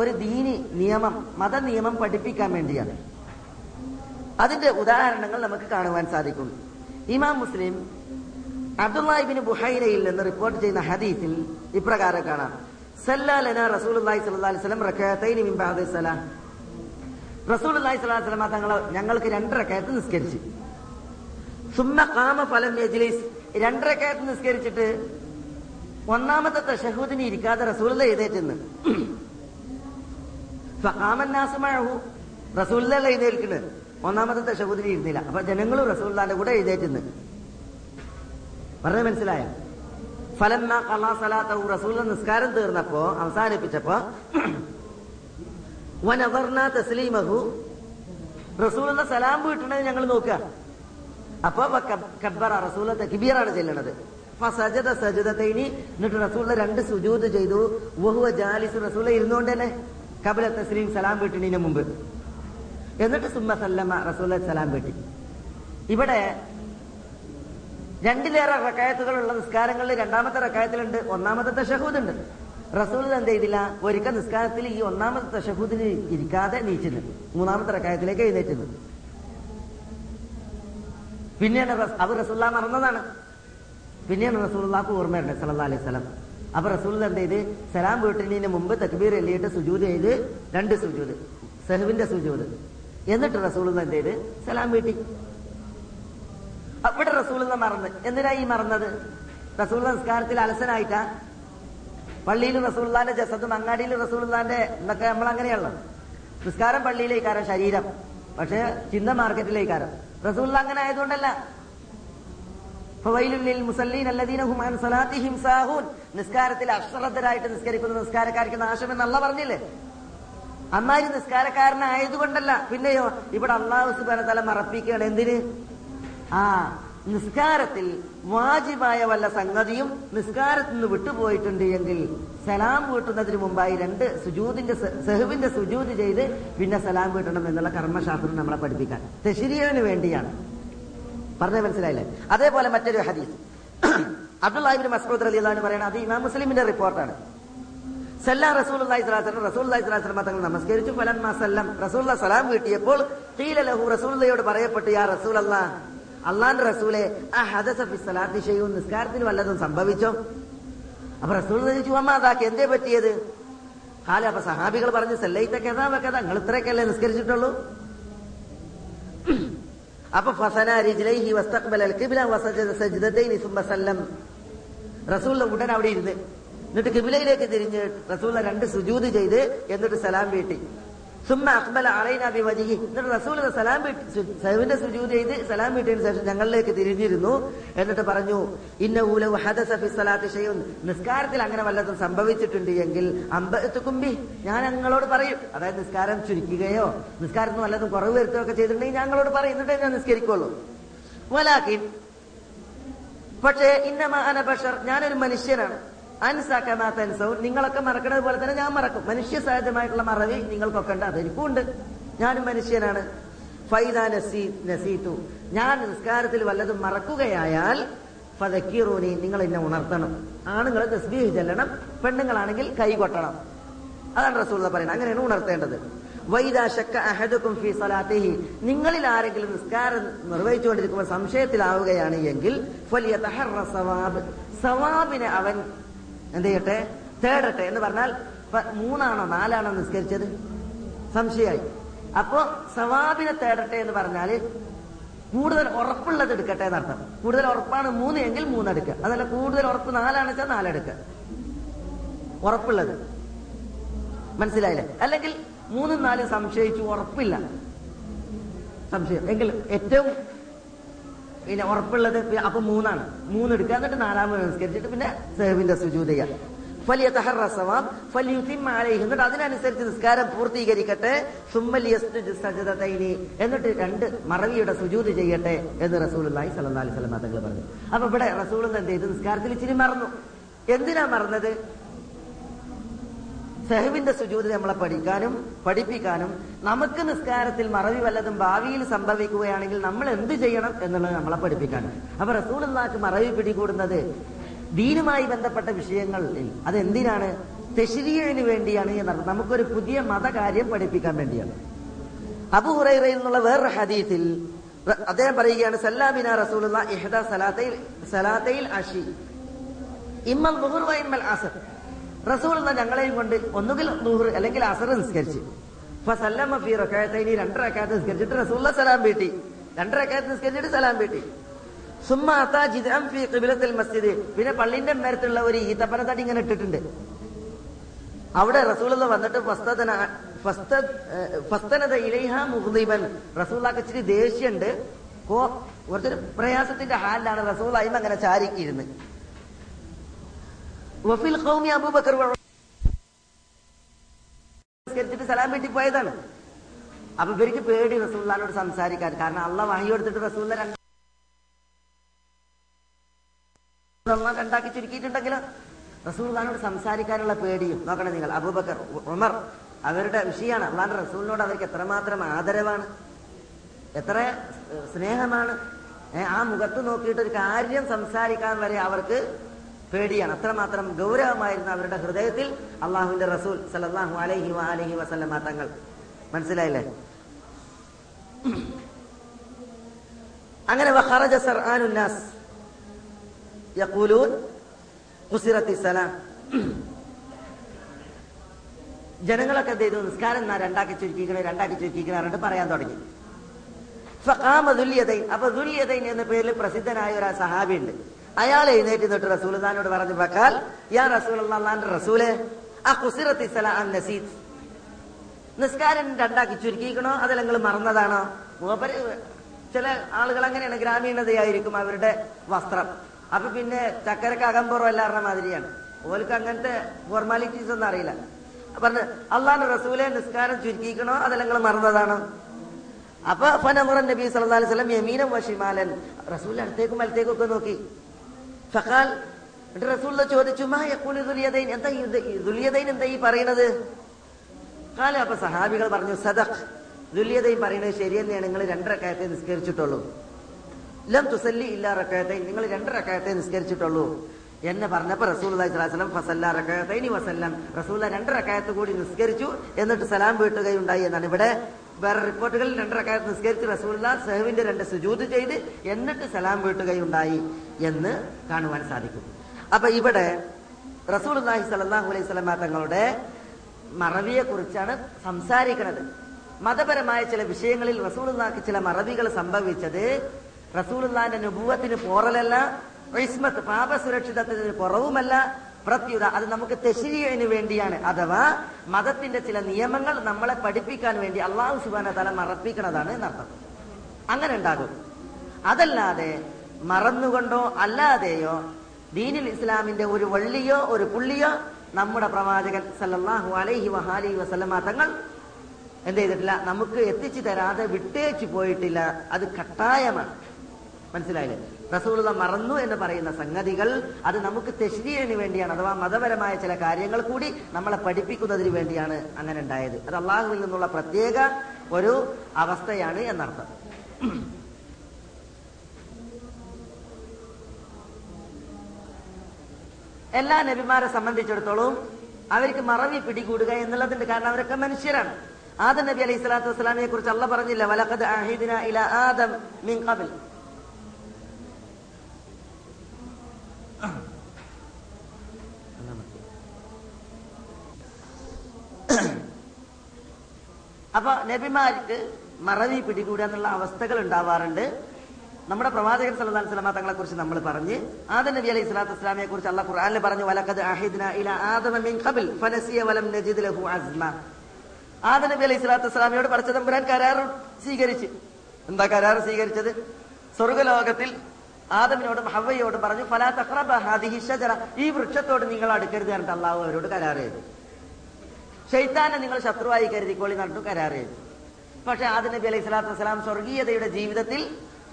[SPEAKER 1] ഒരു ദീനി നിയമം മത നിയമം പഠിപ്പിക്കാൻ വേണ്ടിയാണ്. അതിന്റെ ഉദാഹരണങ്ങൾ നമുക്ക് കാണുവാൻ സാധിക്കും. ഇമാം മുസ്ലിം അബ്ദുല്ലാഹിബിന് ബുഹൈനയിൽ നിന്ന് റിപ്പോർട്ട് ചെയ്യുന്ന ഹദീസിൽ ഇപ്രകാരം കാണാം. സല്ലാലന റസൂൽ അലൈഹി വസല്ലം റകഅത്തൈനി മിൻ സ്വല്ലല്ലാഹി അലൈഹി തങ്ങൾ ഞങ്ങൾക്ക് രണ്ടരക്കയത്ത് നിസ്കരിച്ചു. സുമ്മ കാമ ഫലം യജ്ലിസ് രണ്ടരക്കയത്ത് നിസ്കരിച്ചിട്ട് ഒന്നാമത്തെ തശഹൂദിന് ഇരിക്കാതെ റസൂലുള്ള എഴുതേറ്റെന്ന് ഫഖാമന്നാസുമഴഹു റസൂലുള്ള എഴുന്നേൽക്കുന്നത് ഒന്നാമത്തെ തശഹൂദിന് ഇരുന്നില്ല. അപ്പൊ ജനങ്ങളും റസൂല്ലാന്റെ കൂടെ എഴുതേറ്റെന്ന് പറഞ്ഞ മനസ്സിലായ? ഫലം റസൂൽ നിസ്കാരം തീർന്നപ്പോ അവസാനിപ്പിച്ചപ്പോ വനവർന തസ്ലീമഹു. സലാം വീട്ടണത് ഞങ്ങൾ നോക്കുക. അപ്പൊ കബ്ബറ റസൂല ചെല്ലണത്. എന്നിട്ട് റസൂല രണ്ട് സുജൂത് ചെയ്തു. വഹുവ ജാലിസ് റസൂല ഇരുന്നുകൊണ്ട് തന്നെ കബല തസ്ലീം സലാം വീട്ടിനു മുമ്പ്. എന്നിട്ട് സുമ്മ സല്ലമ റസൂല സലാം വീട്ടി. ഇവിടെ രണ്ടിലേറെ റക്കായത്തുകളുള്ള നിസ്കാരങ്ങളിൽ രണ്ടാമത്തെ റക്കായത്തിലുണ്ട് ഒന്നാമത്തെ ഷഹൂദ് ഉണ്ട്. റസൂൽ എന്ത് ചെയ്തില്ല ഒരിക്കൽ നിസ്കാരത്തിൽ ഈ ഒന്നാമത്തെ തഷഹൂദിന് ഇരിക്കാതെ നീച്ചിരുന്നു മൂന്നാമത്തെ റക്കായത്തിലേക്ക് എഴുന്നേറ്റുന്നു പിന്നെയാണ് അവർ റസൂല മറന്നതാണ്. പിന്നെയാണ് റസൂള്ളാക്ക് ഓർമ്മയുണ്ട് സല്ലാ അലൈഹി സ്വലം അപ്പൊ റസൂൽ എന്ത് ചെയ്ത് സലാം വീട്ടിന് മുമ്പ് തക്ബീർ എല്ലിയിട്ട് സുജൂത് ചെയ്ത് രണ്ട് സുജൂത് സെഹുവിന്റെ സുജൂത്. എന്നിട്ട് റസൂൽ എന്ത് ചെയ്ത്? സലാം വീട്ടി. അവിടെ റസൂൽ മറന്ന്. എന്തിനാ ഈ മറന്നത്? റസൂൽ നിസ്കാരത്തിൽ അലസനായിട്ടാ? പള്ളിയിൽ റസൂള്ളാന്റെ ജസത്തും അങ്ങാടിയിൽ റസൂള്ളാന്റെ എന്നൊക്കെ നമ്മൾ അങ്ങനെയുള്ള നിസ്കാരം പള്ളിയിലേക്കാരം ശരീരം. പക്ഷെ ചിന്ത മാർക്കറ്റിലേക്കാരം. റസൂള്ള അങ്ങനെ ആയതുകൊണ്ടല്ല. നിസ്കാരത്തിൽ അശ്രദ്ധരായിട്ട് നിസ്കരിക്കുന്ന നിസ്കാരക്കാർക്ക് നാശം എന്നല്ല പറഞ്ഞില്ലേ? അമ്മാരി നിസ്കാരക്കാരനായതുകൊണ്ടല്ല. പിന്നെയോ ഇവിടെ അള്ളാഹു സുബാന തല മറപ്പിക്കുകയാണ്. എന്തിന്? ആ നിസ്കാരത്തിൽ വാജിബായ വല്ല സംഗതിയും നിസ്കാരത്തിൽ നിന്ന് വിട്ടുപോയിട്ടുണ്ട് എങ്കിൽ സലാം വീട്ടുന്നതിന് മുമ്പായി രണ്ട് സുജൂദിന്റെ സെഹുവിന്റെ സുജൂദ് ചെയ്ത് പിന്നെ സലാം വീട്ടണം എന്നുള്ള കർമ്മശാസ്ത്രം നമ്മളെ പഠിപ്പിക്കാൻ. തെഷിരിയവിന് വേണ്ടിയാണ്. പറഞ്ഞ മനസ്സിലായില്ലേ? അതേപോലെ മറ്റൊരു ഹദീസ്. അബ്ദുല്ലാഹിബിൻ മസ്ഊദ് അലി അള്ളഹാൻ പറയുന്നത് അത് ഇമാം മുസ്ലിമിന്റെ റിപ്പോർട്ടാണ്. സല്ലാ റസൂൽ റസൂൽ തങ്ങൾ നമസ്കരിച്ചു. ഫലം സല്ലം. റസൂൽ സലാം വീട്ടിയപ്പോൾ റസൂലയോട് പറയപ്പെട്ടു യാ റസൂൽ അല്ലാ അള്ളാന്റെ റസൂലെ ആ ഹദസ ഫി സലാത്തി ഷൈഉൻ. നിസ്കാരത്തിന് വല്ലതും സംഭവിച്ചോ? അപ്പൊ റസൂൽ ചോദിച്ചു അമ്മ എന്തേ പറ്റിയത്? ഹാല അപ്പൊ സഹാബികൾ പറഞ്ഞു സെല്ലൈത്തൊക്കെ കഥാ വെക്കത നിങ്ങൾ ഇത്രയൊക്കെയല്ലേ നിസ്കരിച്ചിട്ടുള്ളൂ? അപ്പൊ ഫസന റിജ്ലൈഹി വസ്തഖ്ബല അൽ-ഖിബ്ല വസജദ സജ്ദതൈനി സുമ്മ സല്ലം. റസൂൽ ഉടൻ അവിടെ ഇരുന്ന്. എന്നിട്ട് കിബിലയിലേക്ക് തിരിഞ്ഞ് റസൂൽ രണ്ട് സുജൂദ് ചെയ്ത് എന്നിട്ട് സലാം വീട്ടി. സുമ്മ അക്ബല അലൈന ബിവജിഹി എന്നിട്ട് റസൂൽ സലാം സഹുവിന്റെ സുജൂദ് ചെയ്ത് സലാം വീട്ടിയതിനു ശേഷം ഞങ്ങളിലേക്ക് തിരിഞ്ഞിരുന്നു. എന്നിട്ട് പറഞ്ഞു ഇന്ന ഊല ഷൈഉൻ. നിസ്കാരത്തിൽ അങ്ങനെ വല്ലതും സംഭവിച്ചിട്ടുണ്ട് എങ്കിൽ അമ്പത്തുക്കുമ്പി ഞാൻ ഞങ്ങളോട് പറയും. അതായത് നിസ്കാരം ചുരുക്കുകയോ നിസ്കാരത്തിന് വല്ലതും കുറവ് വരുത്തുകയോ ഒക്കെ ചെയ്തിട്ടുണ്ടെങ്കിൽ ഞങ്ങളോട് പറയും. എന്നിട്ടേ ഞാൻ നിസ്കരിക്കുള്ളൂ. വലാക്കിൻ. പക്ഷേ ഇന്നമ അനബഷർ ഞാനൊരു മനുഷ്യനാണ്. അൻസക്കമാത്തൻസവും നിങ്ങളൊക്കെ മറക്കണത് പോലെ തന്നെ ഞാൻ മറക്കും. മനുഷ്യ സഹജമായിട്ടുള്ള മറവി നിങ്ങൾക്കൊക്കെ ഉണ്ട്. അതെനിക്കും ഉണ്ട് ഞാനും മനുഷ്യനാണ്. ഫൈദ നസീ നസീത്തു ഞാൻ നിസ്കാരത്തിൽ വല്ലതും മറക്കുകയായാൽ ഫതക്കീറൂനി നിങ്ങൾ എന്നെ ഉണർത്തണം. ആണുങ്ങൾ തസ്ബീഹ് ചെല്ലണം പെണ്ണുങ്ങളാണെങ്കിൽ കൈ കൊട്ടണം. അതാണ് റസൂള്ള പറയുന്നത്. അങ്ങനെയാണ് ഉണർത്തേണ്ടത്. ഫി സലാത്തിഹി. നിങ്ങളിൽ ആരെങ്കിലും നിസ്കാരം നിർവഹിച്ചുകൊണ്ടിരിക്കുമ്പോൾ സംശയത്തിലാവുകയാണ് എങ്കിൽ സവാബ്. സവാബിനെ അവൻ എന്ത് ചെയ്യട്ടെ? തേടട്ടെ എന്ന് പറഞ്ഞാൽ മൂന്നാണോ നാലാണോ നിസ്കരിച്ചത്? സംശയമായി. അപ്പോ സവാബിനെ തേടട്ടെ എന്ന് പറഞ്ഞാൽ കൂടുതൽ ഉറപ്പുള്ളത് എടുക്കട്ടെ എന്നർത്ഥം. കൂടുതൽ ഉറപ്പാണ് മൂന്ന് എങ്കിൽ മൂന്നെടുക്കുക അതല്ല കൂടുതൽ ഉറപ്പ് നാലാണ് വെച്ചാൽ നാലെടുക്കുക ഉറപ്പുള്ളത്. മനസ്സിലായില്ലേ? അല്ലെങ്കിൽ മൂന്നും നാലും സംശയിച്ചു ഉറപ്പില്ല. സംശയം. എങ്കിൽ ഏറ്റവും പിന്നെ ഉറപ്പുള്ളത് അപ്പൊ മൂന്നാണ്. മൂന്ന് എടുക്കുക എന്നിട്ട് നാലാമത് നിസ്കരിച്ചിട്ട് പിന്നെ സേവിന്റെ സുജൂത ചെയ്യാം. ഫലിയ തഹറസവാം ഫലിയുത്തിം അലൈഹി. എന്നിട്ട് അതിനനുസരിച്ച് നിസ്കാരം പൂർത്തീകരിക്കട്ടെ. സജദതൈനി. എന്നിട്ട് രണ്ട് മറവിയുടെ സുജൂത് ചെയ്യട്ടെ എന്ന് റസൂലുള്ളാഹി സ്വല്ലല്ലാഹി അലൈഹി വസല്ലം തങ്ങൾ പറഞ്ഞു. അപ്പൊ ഇവിടെ റസൂൽ എന്ത് ചെയ്ത്? നിസ്കാരത്തിൽ ഇച്ചിരി മറന്നു. എന്തിനാ മറന്നത്? സെഹവിന്റെ സുജൂത് നമ്മളെ പഠിക്കാനും പഠിപ്പിക്കാനും നമുക്ക് നിസ്കാരത്തിൽ മറവി വല്ലതും ഭാവിയിൽ സംഭവിക്കുകയാണെങ്കിൽ നമ്മൾ എന്ത് ചെയ്യണം എന്നുള്ളത് നമ്മളെ പഠിപ്പിക്കാനും. അപ്പൊ റസൂലുള്ളാഹിക്ക് മറവി പിടികൂടുന്നത് ദീനുമായി ബന്ധപ്പെട്ട വിഷയങ്ങളിൽ അതെന്തിനാണ്? തെശ്രീയന് വേണ്ടിയാണ് എന്നർത്ഥം നമുക്കൊരു പുതിയ മതകാര്യം പഠിപ്പിക്കാൻ വേണ്ടിയാണ്. അബു ഹുറൈറയിൽ നിന്നുള്ള വേറൊരു ഹദീത്തിൽ അദ്ദേഹം പറയുകയാണ് സല്ലാബിന റസൂൽ സലാത്തയിൽ സലാത്തയിൽ അഷി. ഇമ്മൽ റസൂൽ എന്ന ഞങ്ങളെയും കൊണ്ട് ഒന്നുകിൽ നുഹുർ അല്ലെങ്കിൽ അസർ നിസ്കരിച്ച്. ഫസല്ലമ ഫി റക്കായത്തൈനി ഇനി റക്കായത്ത് നിസ്കരിച്ചിട്ട് റസൂല്ല സലാം വീട്ടി. രണ്ടരക്കാലത്ത് നിസ്കരിച്ചിട്ട് സലാം വീട്ടി. മസ്ജിദ്. പിന്നെ പള്ളിന്റെ മേരത്തുള്ള ഒരു ഈത്തപ്പന തടി ഇങ്ങനെ ഇട്ടിട്ടുണ്ട്. അവിടെ റസൂലുള്ള വന്നിട്ട് ഫസ്തനത ഇലൈഹ മുഹ്ദീബൻ ഇച്ചിരി ദേഷ്യമുണ്ട് കുറച്ചൊരു പ്രയാസത്തിന്റെ ഹാലിലാണ് റസൂൽ അയിമ അങ്ങനെ ചാരിക്കിരുന്ന് വഫിൽ ഖൗമി അബൂബക്കർ നിസ്കരിച്ചിട്ട് സലാം വീട്ടിൽ പോയതാണ്. അപ്പൊ ഇവർക്ക് പേടി റസൂല്ലാനോട് സംസാരിക്കാൻ. കാരണം അള്ള വാങ്ങി കൊടുത്തിട്ട് റസൂല്ല രണ്ടാക്കി ചുരുക്കിയിട്ടുണ്ടെങ്കിലോ? റസൂൽഖാനോട് സംസാരിക്കാനുള്ള പേടിയും. നോക്കണം നിങ്ങൾ. അബൂബക്കർ ഉമർ അവരുടെ വിഷയമാണ്. അള്ളാന്റെ റസൂലിനോട് അവർക്ക് എത്രമാത്രം ആദരവാണ്? എത്ര സ്നേഹമാണ്? ആ മുഖത്ത് നോക്കിയിട്ട് ഒരു കാര്യം സംസാരിക്കാൻ വരെ അവർക്ക് പേടിയാണ്. അത്രമാത്രം ഗൗരവമായിരുന്നു അവരുടെ ഹൃദയത്തിൽ അള്ളാഹുവിന്റെ റസൂൽ സല്ലല്ലാഹു അലഹി അലഹി വസല്ലമ തങ്ങൾ. മനസ്സിലായില്ലേ? അങ്ങനെ ജനങ്ങളൊക്കെ എന്ത് ചെയ്തു? നിസ്കാരം രണ്ടാക്കി ചുരുക്കിക്കണേ രണ്ടാക്കി ചുരുക്കിക്കണേ പറയാൻ തുടങ്ങി. ഫഖാമ അപ്പൊ ദുല്യതൈൻ എന്ന പേരിൽ പ്രസിദ്ധനായ ഒരു സഹാബി ഉണ്ട് അയാൾ എഴുന്നേറ്റ് തൊട്ട് റസൂൽദാനോട് പറഞ്ഞു പക്കാൽ യാ റസൂൽ അള്ളാന്റെ റസൂലെ ആ കുസിറത്തി നസീത്. നിസ്കാരം രണ്ടാക്കി ചുരുക്കിക്കണോ അതല്ല നിങ്ങൾ മറന്നതാണോ? ചില ആളുകൾ അങ്ങനെയാണ് ഗ്രാമീണതയായിരിക്കും അവരുടെ വസ്ത്രം. അപ്പൊ പിന്നെ ചക്കരക്ക് അകമ്പുറം എല്ലാവരുടെ മാതിരിയാണ്. ഓർക്ക് അങ്ങനത്തെ ഫോർമാലിറ്റീസ് ഒന്നും അറിയില്ല. പറഞ്ഞു അള്ളാന്റെ റസൂലെ നിസ്കാരം ചുരുക്കിക്കണോ അതല്ല നിങ്ങൾ മറന്നതാണോ? അപ്പൊ ഫനമുറ നബി സല്ലല്ലാഹു അലൈഹി വസല്ലം യമീനം വഷിമാലൻ റസൂലിന്റെ അടുത്തേക്കും വലത്തേക്കും ഒക്കെ നോക്കി. ഫഖാൽ എന്നിട്ട് ചോദിച്ചു മാ എന്താ ഈ ദു- ഈ ദുലിയദൈൻ എന്താ ഈ പറയണത്? കാല അപ്പൊ സഹാബികൾ പറഞ്ഞു സദഖ്. ദുല്യതയും പറയുന്നത് ശരി തന്നെയാണ് നിങ്ങൾ രണ്ടരക്കായത്തെ നിസ്കരിച്ചിട്ടുള്ളൂ. ലം തുസല്ലി ഇല്ലാ റക്കായത്തെ നിങ്ങൾ രണ്ടരക്കായത്തെ നിസ്കരിച്ചിട്ടുള്ളൂ. എന്നെ പറഞ്ഞപ്പോ റസൂൽ വസ്ലം ഫസല്ല റക്കായത്തൈനി വസല്ലം. റസൂല രണ്ടരക്കായത്ത് കൂടി നിസ്കരിച്ചു എന്നിട്ട് സലാം വീട്ടുകയുണ്ടായി എന്നാണ് ഇവിടെ വേറെ റിപ്പോർട്ടുകളിൽ രണ്ടരക്കായത്ത് നിസ്കരിച്ച് റസൂല സെഹുവിന്റെ രണ്ട് സുജൂത് ചെയ്ത് എന്നിട്ട് സലാം വീട്ടുകയുണ്ടായി എന്ന് കാണുവാൻ സാധിക്കും. അപ്പൊ ഇവിടെ റസൂൽ സലാഹു അലൈഹി സ്വലമ തങ്ങളുടെ മറവിയെ കുറിച്ചാണ് സംസാരിക്കുന്നത്. മതപരമായ ചില വിഷയങ്ങളിൽ റസൂലുള്ളാക്ക് ചില മറവികൾ സംഭവിച്ചത് റസൂലുള്ളാന്റെ നുഭൂവത്തിന് പോറലല്ല ഇസ്മത്ത് പാപസുരക്ഷിതത്വത്തിന് കുറവുമല്ല പ്രത്യുത അത് നമുക്ക് തെശരീന് വേണ്ടിയാണ്. അഥവാ മതത്തിന്റെ ചില നിയമങ്ങൾ നമ്മളെ പഠിപ്പിക്കാൻ വേണ്ടി അള്ളാഹു സുബാന തല മറപ്പിക്കണതാണ് എന്നർത്ഥം. അങ്ങനെ ഉണ്ടാകും. അതല്ലാതെ മറന്നുകൊണ്ടോ അല്ലാതെയോ ദീനിൽ ഇസ്ലാമിന്റെ ഒരു വള്ളിയോ ഒരു പുള്ളിയോ നമ്മുടെ പ്രവാചകൻ സല്ലാഹു അലൈഹി വഹാലി വസല്ലമ തങ്ങൾ എന്ത് ചെയ്തിട്ടില്ല? നമുക്ക് എത്തിച്ചു തരാതെ വിട്ടേച്ചു പോയിട്ടില്ല. അത് കട്ടായമാണ്. മനസ്സിലായില്ലേ? റസൂലുള്ള മറന്നു എന്ന് പറയുന്ന സംഗതികൾ അത് നമുക്ക് തെശ്രീന് വേണ്ടിയാണ് അഥവാ മതപരമായ ചില കാര്യങ്ങൾ കൂടി നമ്മളെ പഠിപ്പിക്കുന്നതിന് വേണ്ടിയാണ് അങ്ങനെ ഉണ്ടായത്. അത് അള്ളാഹുവിൽ നിന്നുള്ള പ്രത്യേക ഒരു അവസ്ഥയാണ് എന്നർത്ഥം. എല്ലാ നബിമാരെ സംബന്ധിച്ചിടത്തോളം അവർക്ക് മറവി പിടികൂടുക എന്നുള്ളതിന്റെ കാരണം അവരൊക്കെ മനുഷ്യരാണ്. ആദം നബി അലൈഹി സ്വലാത്തു വസ്സലാമിനെ കുറിച്ച് അല്ല പറഞ്ഞില്ല അഹീദിന ഇല ആദം മിൻ ഖബൽ. അപ്പൊ നബിമാർക്ക് മറവി പിടികൂടുക എന്നുള്ള അവസ്ഥകൾ ഉണ്ടാവാറുണ്ട്. നമ്മുടെ പ്രവാചകൻ സല്ലല്ലാഹു സ്വലാമ തങ്ങളെ കുറിച്ച് നമ്മൾ പറഞ്ഞ് ആദം നബി അലൈഹി സ്വലാത്തു വസ്ലാമിയെ കുറിച്ച് അള്ളാഹ് ഖുർആാനിൽ പറഞ്ഞു വലക്കത് ആദം നബി അലൈഹി സ്വലാത്തു വസ്സലാമിയോട് പറിച്ച തമ്പുരാൻ കരാർ സ്വീകരിച്ച്. എന്താ കരാർ സ്വീകരിച്ചത്? സ്വർഗലോകത്തിൽ ആദമിനോടും ഹവയോടും പറഞ്ഞു ഫലാ ഹാദിഹി ഷജറ ഈ വൃക്ഷത്തോട് നിങ്ങൾ അടുക്കരുത് എന്നിട്ട് അള്ളാഹു അവരോട് കരാർ ചെയ്തു. ഷെയ്ത്താനെ നിങ്ങൾ ശത്രുവായി കരുതിക്കോളി നടന്നു കരാർ ചെയ്തു. പക്ഷെ ആദ നബി അലൈഹി സ്വലാത്തു വസ്സലാം സ്വർഗീയതയുടെ ജീവിതത്തിൽ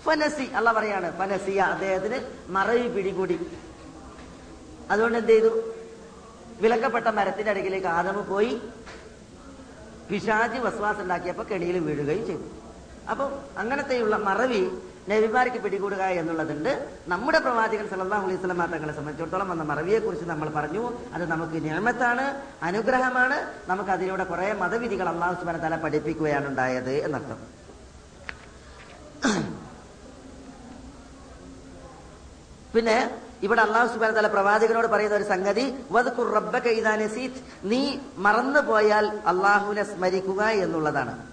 [SPEAKER 1] ഫനസി അല്ല പറയാണ് ഫനസിയ അദ്ദേഹത്തിന് മറവി പിടികൂടി. അതുകൊണ്ട് എന്ത് ചെയ്തു? വിലക്കപ്പെട്ട മരത്തിന്റെ അടുക്കിലേക്ക് ആദമ് പോയി പിശാചി വസ്വാസ് ഉണ്ടാക്കിയപ്പോ കെണിയിൽ വീഴുകയും ചെയ്തു. അപ്പോൾ അങ്ങനത്തെയുള്ള മറവി നബിമാർക്ക് പിടികൂടുക എന്നുള്ളതുണ്ട്. നമ്മുടെ പ്രവാചകൻ സല്ലല്ലാഹു അലൈഹി വസല്ലം തങ്ങളെ സംബന്ധിച്ചിടത്തോളം വന്ന മറവിയെ കുറിച്ച് നമ്മൾ പറഞ്ഞു. അത് നമുക്ക് നിയമത്താണ് അനുഗ്രഹമാണ്. നമുക്ക് അതിലൂടെ കുറെ മതവിധികൾ അള്ളാഹു സുബാന തല പഠിപ്പിക്കുകയാണ് ഉണ്ടായത് എന്നർത്ഥം. പിന്നെ ഇവിടെ അള്ളാഹു സുബാന തല പ്രവാചകനോട് പറയുന്ന ഒരു സംഗതി നീ മറന്നു പോയാൽ അള്ളാഹുവിനെ സ്മരിക്കുക എന്നുള്ളതാണ്.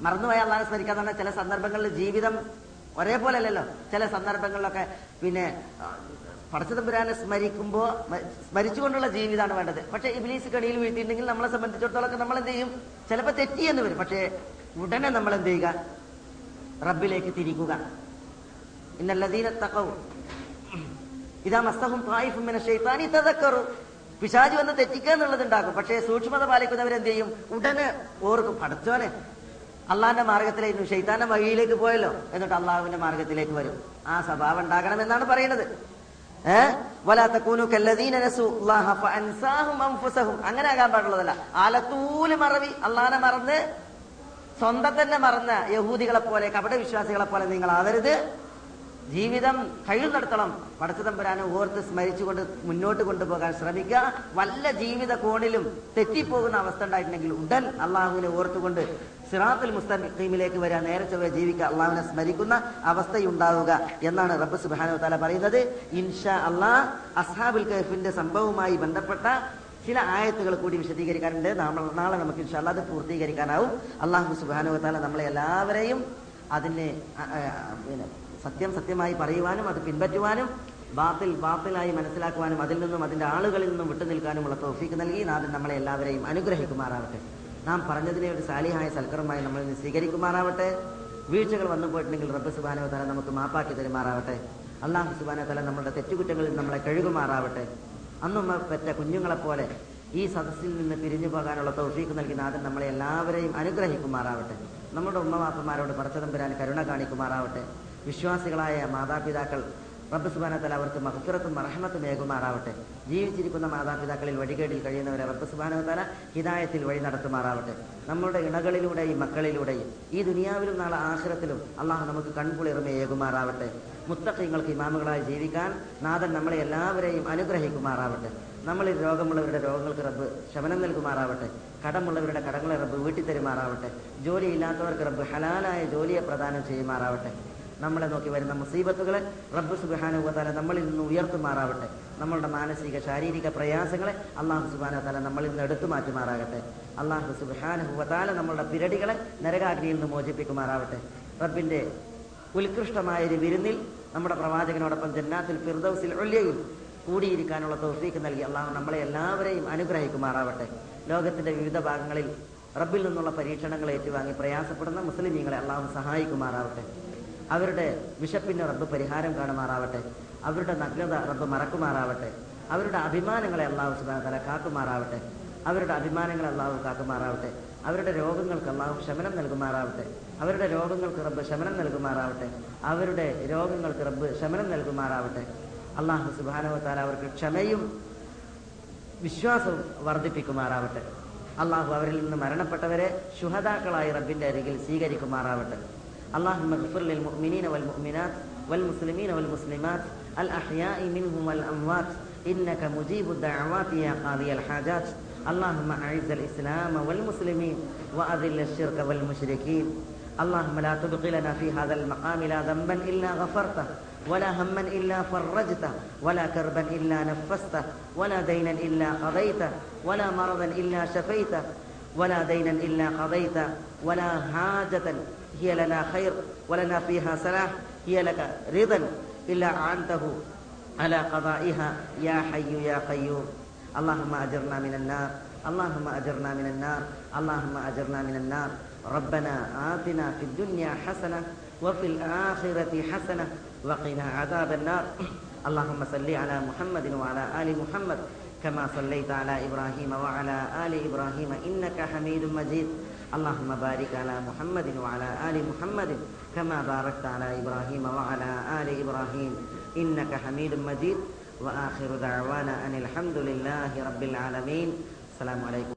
[SPEAKER 1] മറന്നുപോയ അള്ളാഹെ സ്മരിക്കാന്ന് പറഞ്ഞാൽ ചില സന്ദർഭങ്ങളിൽ ജീവിതം ഒരേപോലെ അല്ലല്ലോ ചില സന്ദർഭങ്ങളിലൊക്കെ പിന്നെ പടച്ചതമ്പുരാനെ സ്മരിക്കുമ്പോ മ- സ്മരിച്ചുകൊണ്ടുള്ള ജീവിതമാണ് വേണ്ടത്. പക്ഷെ ഇബിലീസ് കണിയിൽ വീഴ്ത്തിയിട്ടുണ്ടെങ്കിൽ നമ്മളെ സംബന്ധിച്ചിടത്തോളം നമ്മൾ എന്ത് ചെയ്യും ചിലപ്പോൾ തെറ്റിയെന്ന് വരും. പക്ഷേ ഉടനെ നമ്മൾ എന്ത് ചെയ്യുക റബ്ബിലേക്ക് തിരിക്കുക. ഇന്നല്ലതീന തക്കവും ഇതാ മസ്തഹും പായിഫും ഷെയ്ത്താനി തതക്കറു പിശാജ് വന്ന് തെറ്റിക്കുക എന്നുള്ളത് ഉണ്ടാക്കും. പക്ഷേ സൂക്ഷ്മത പാലിക്കുന്നവരെന്ത് ചെയ്യും ഉടനെ ഓർക്കും. പഠിച്ചോനെ അള്ളാന്റെ മാർഗത്തിലേക്ക് ഷെയ്ത്താന്റെ വഴിയിലേക്ക് പോയല്ലോ. എന്നിട്ട് അള്ളാഹുവിന്റെ മാർഗത്തിലേക്ക് വരും. ആ സ്വഭാവം ഉണ്ടാകണം എന്നാണ് പറയുന്നത് അങ്ങനെ ആകാൻ പാടുള്ളതല്ല. ആലത്തൂൽ മറവി. അള്ളാനെ മറന്ന് സ്വന്തം തന്നെ മറന്ന യഹൂദികളെ പോലെ കപട വിശ്വാസികളെ പോലെ നിങ്ങൾ ആവരുത് ജീവിതം കഴിവ് നടത്തണം പടച്ചതമ്പുരാനെ ഓർത്ത് സ്മരിച്ചുകൊണ്ട് മുന്നോട്ട് കൊണ്ടുപോകാൻ ശ്രമിക്കുക. വല്ല ജീവിത കോണിലും തെറ്റിപ്പോകുന്ന അവസ്ഥ ഉണ്ടായിട്ടുണ്ടെങ്കിൽ ഉടൻ അള്ളാഹുവിനെ ഓർത്തുകൊണ്ട് സിറാത്തുൽ മുസ്തഖീമിലേക്ക് വരിക നേരെ ചൊവ്വേ ജീവിക്കുക അള്ളാഹുവിനെ സ്മരിക്കുന്ന അവസ്ഥയുണ്ടാവുക എന്നാണ് റബ്ബ് സുബാനോ താല പറയുന്നത്. ഇൻഷാ അള്ളാഹ് അസ്ഹാബുൽ കൈഫിന്റെ സംഭവവുമായി ബന്ധപ്പെട്ട ചില ആയത്തുകൾ കൂടി വിശദീകരിക്കാനുണ്ട്. നമ്മൾ നാളെ നമുക്ക് ഇൻഷാല്ല അത് പൂർത്തീകരിക്കാനാവും. അള്ളാഹു സുബാനോ താല നമ്മളെ എല്ലാവരെയും അതിനെ സത്യം സത്യമായി പറയുവാനും അത് പിൻപറ്റുവാനും ബാത്തിൽ ബാത്തിലായി മനസ്സിലാക്കുവാനും അതിൽ നിന്നും അതിന്റെ ആളുകളിൽ നിന്നും വിട്ടുനിൽക്കാനുമുള്ള തോഫീക്ക് നൽകി നാഥൻ നമ്മളെ എല്ലാവരെയും അനുഗ്രഹിക്കുമാറാവട്ടെ. നാം പറഞ്ഞതിനെ ഒരു സാലിഹായ സൽക്കരമായി നമ്മൾ സ്വീകരിക്കുമാറാവട്ടെ. വീഴ്ചകൾ വന്നു പോയിട്ടുണ്ടെങ്കിൽ റബ്ബ് സുബാനോ തല നമുക്ക് മാപ്പാക്കി തരുമാറാവട്ടെ. അള്ളാഹു സുബാനോ തല നമ്മുടെ തെറ്റുകുറ്റങ്ങളിൽ നമ്മളെ കഴുകുമാറാവട്ടെ. അന്നും പെറ്റ കുഞ്ഞുങ്ങളെപ്പോലെ ഈ സദസ്സിൽ നിന്ന് പിരിഞ്ഞു പോകാനുള്ള തൗഫീക്ക് നൽകി നാഥൻ നമ്മളെ എല്ലാവരെയും അനുഗ്രഹിക്കുമാറാവട്ടെ. നമ്മുടെ ഉമ്മവാപ്പന്മാരോട് പടച്ചതമ്പരാൻ കരുണ കാണിക്കുമാറാവട്ടെ. വിശ്വാസികളായ മാതാപിതാക്കൾ റബ്ബ് സുബാനത്തല അവർക്ക് മഹഫിറത്തും മറഹമത്തും ഏകുമാറാവട്ടെ. ജീവിച്ചിരിക്കുന്ന മാതാപിതാക്കളിൽ വഴികേടിൽ കഴിയുന്നവരെ റബ്ബ് സുബാനത്തല ഹിദായത്തിൽ വഴി നടത്തുമാറാവട്ടെ. നമ്മുടെ ഇണകളിലൂടെയും മക്കളിലൂടെയും ഈ ദുനിയാവിലും നാളെ ആശ്രത്തിലും അള്ളാഹു നമുക്ക് കൺകുളിർമ ഏകുമാറാവട്ടെ. മുത്തഖീങ്ങൾക്ക് ഇമാമുകളായി ജീവിക്കാൻ നാഥൻ നമ്മളെ എല്ലാവരെയും അനുഗ്രഹിക്കുമാറാവട്ടെ. നമ്മളിൽ രോഗമുള്ളവരുടെ രോഗങ്ങൾക്ക് റബ്ബ് ശമനം നൽകുമാറാവട്ടെ. കടമുള്ളവരുടെ കടങ്ങളെ റബ്ബ് വീട്ടിത്തരുമാറാവട്ടെ. ജോലിയില്ലാത്തവർക്ക് റബ്ബ് ഹലാലായ ജോലിയെ പ്രദാനം ചെയ്യുമാറാവട്ടെ. നമ്മളെ നോക്കി വരുന്ന മുസീബത്തുകളെ റബ്ബ് സുബാനുവതാല നമ്മളിൽ നിന്ന് ഉയർത്തുമാറാവട്ടെ. നമ്മളുടെ മാനസിക ശാരീരിക പ്രയാസങ്ങളെ അള്ളാഹു സുബാനുവതാല നമ്മളിൽ നിന്ന് എടുത്തു മാറ്റുമാറാകട്ടെ. അള്ളാഹു സുബാനുവതാല നമ്മളുടെ പിരടികളെ നരകാഗ്നിയിൽ നിന്ന് മോചിപ്പിക്കുമാറാവട്ടെ. റബ്ബിന്റെ ഉത്കൃഷ്ടമായ ഒരു വിരുന്നിൽ നമ്മുടെ പ്രവാചകനോടൊപ്പം ജന്നാത്തിൽ ഫിർദൌസിൽ ഒല്യയിൽ കൂടിയിരിക്കാനുള്ള തൗഫീക്ക് നൽകി അള്ളാഹു നമ്മളെ എല്ലാവരെയും അനുഗ്രഹിക്കുമാറാവട്ടെ. ലോകത്തിന്റെ വിവിധ ഭാഗങ്ങളിൽ റബ്ബിൽ നിന്നുള്ള പരീക്ഷണങ്ങൾ ഏറ്റുവാങ്ങി പ്രയാസപ്പെടുന്ന മുസ്ലിമീങ്ങളെ അള്ളാഹു സഹായിക്കുമാറാവട്ടെ. അവരുടെ വിശപ്പിന് റബ്ബ് പരിഹാരം കാണുമാറാവട്ടെ. അവരുടെ നഗ്നത റബ്ബ് മറക്കുമാറാവട്ടെ. അവരുടെ അഭിമാനങ്ങളെ അള്ളാഹു സുബാന തല കാക്കുമാറാവട്ടെ. അവരുടെ അഭിമാനങ്ങളെ അള്ളാഹു കാക്കുമാറാവട്ടെ. അവരുടെ രോഗങ്ങൾക്ക് അള്ളാഹു ശമനം നൽകുമാറാവട്ടെ. അവരുടെ രോഗങ്ങൾക്ക് റബ്ബ് ശമനം നൽകുമാറാവട്ടെ. അവരുടെ രോഗങ്ങൾക്ക് റബ്ബ് ശമനം നൽകുമാറാവട്ടെ. അള്ളാഹു സുബാനവത്താല അവർക്ക് ക്ഷമയും വിശ്വാസവും വർദ്ധിപ്പിക്കുമാറാവട്ടെ. അള്ളാഹു അവരിൽ നിന്ന് മരണപ്പെട്ടവരെ ശുഹദാക്കളായി റബ്ബിന്റെ അരികിൽ സ്വീകരിക്കുമാറാവട്ടെ. اللهم اغفر للمؤمنين والمؤمنات والمسلمين والمسلمات الأحياء منهم والأموات إنك مجيب الدعوات يا قاضي الحاجات اللهم أعز الإسلام والمسلمين وأذل الشرك والمشركين اللهم لا تبق لنا في هذا المقام لا ذنبا إلا غفرته ولا هما إلا فرجته ولا كربا إلا نفسته ولا دينا إلا قضيته ولا مرضا إلا شفيته ولا دينا إلا قضيته ولا حاجة هي لنا خير ولنا فيها صلاح هي لك رضا إلا أعنته على قضائها يا حي يا قيوم. اللهم أجرنا من النار اللهم أجرنا من النار اللهم أجرنا من النار. ربنا آتنا في الدنيا حسنة وفي الآخرة حسنة وقنا عذاب النار. اللهم صل على محمد وعلى آل محمد كما صليت على إبراهيم وعلى آل إبراهيم إنك حميد مجيد. اللهم بارك على محمد وعلى آل محمد كما باركت على إبراهيم وعلى آل إبراهيم. إنك حميد مجيد. وآخر دعوانا أن الحمد لله رب العالمين. السلام عليكم.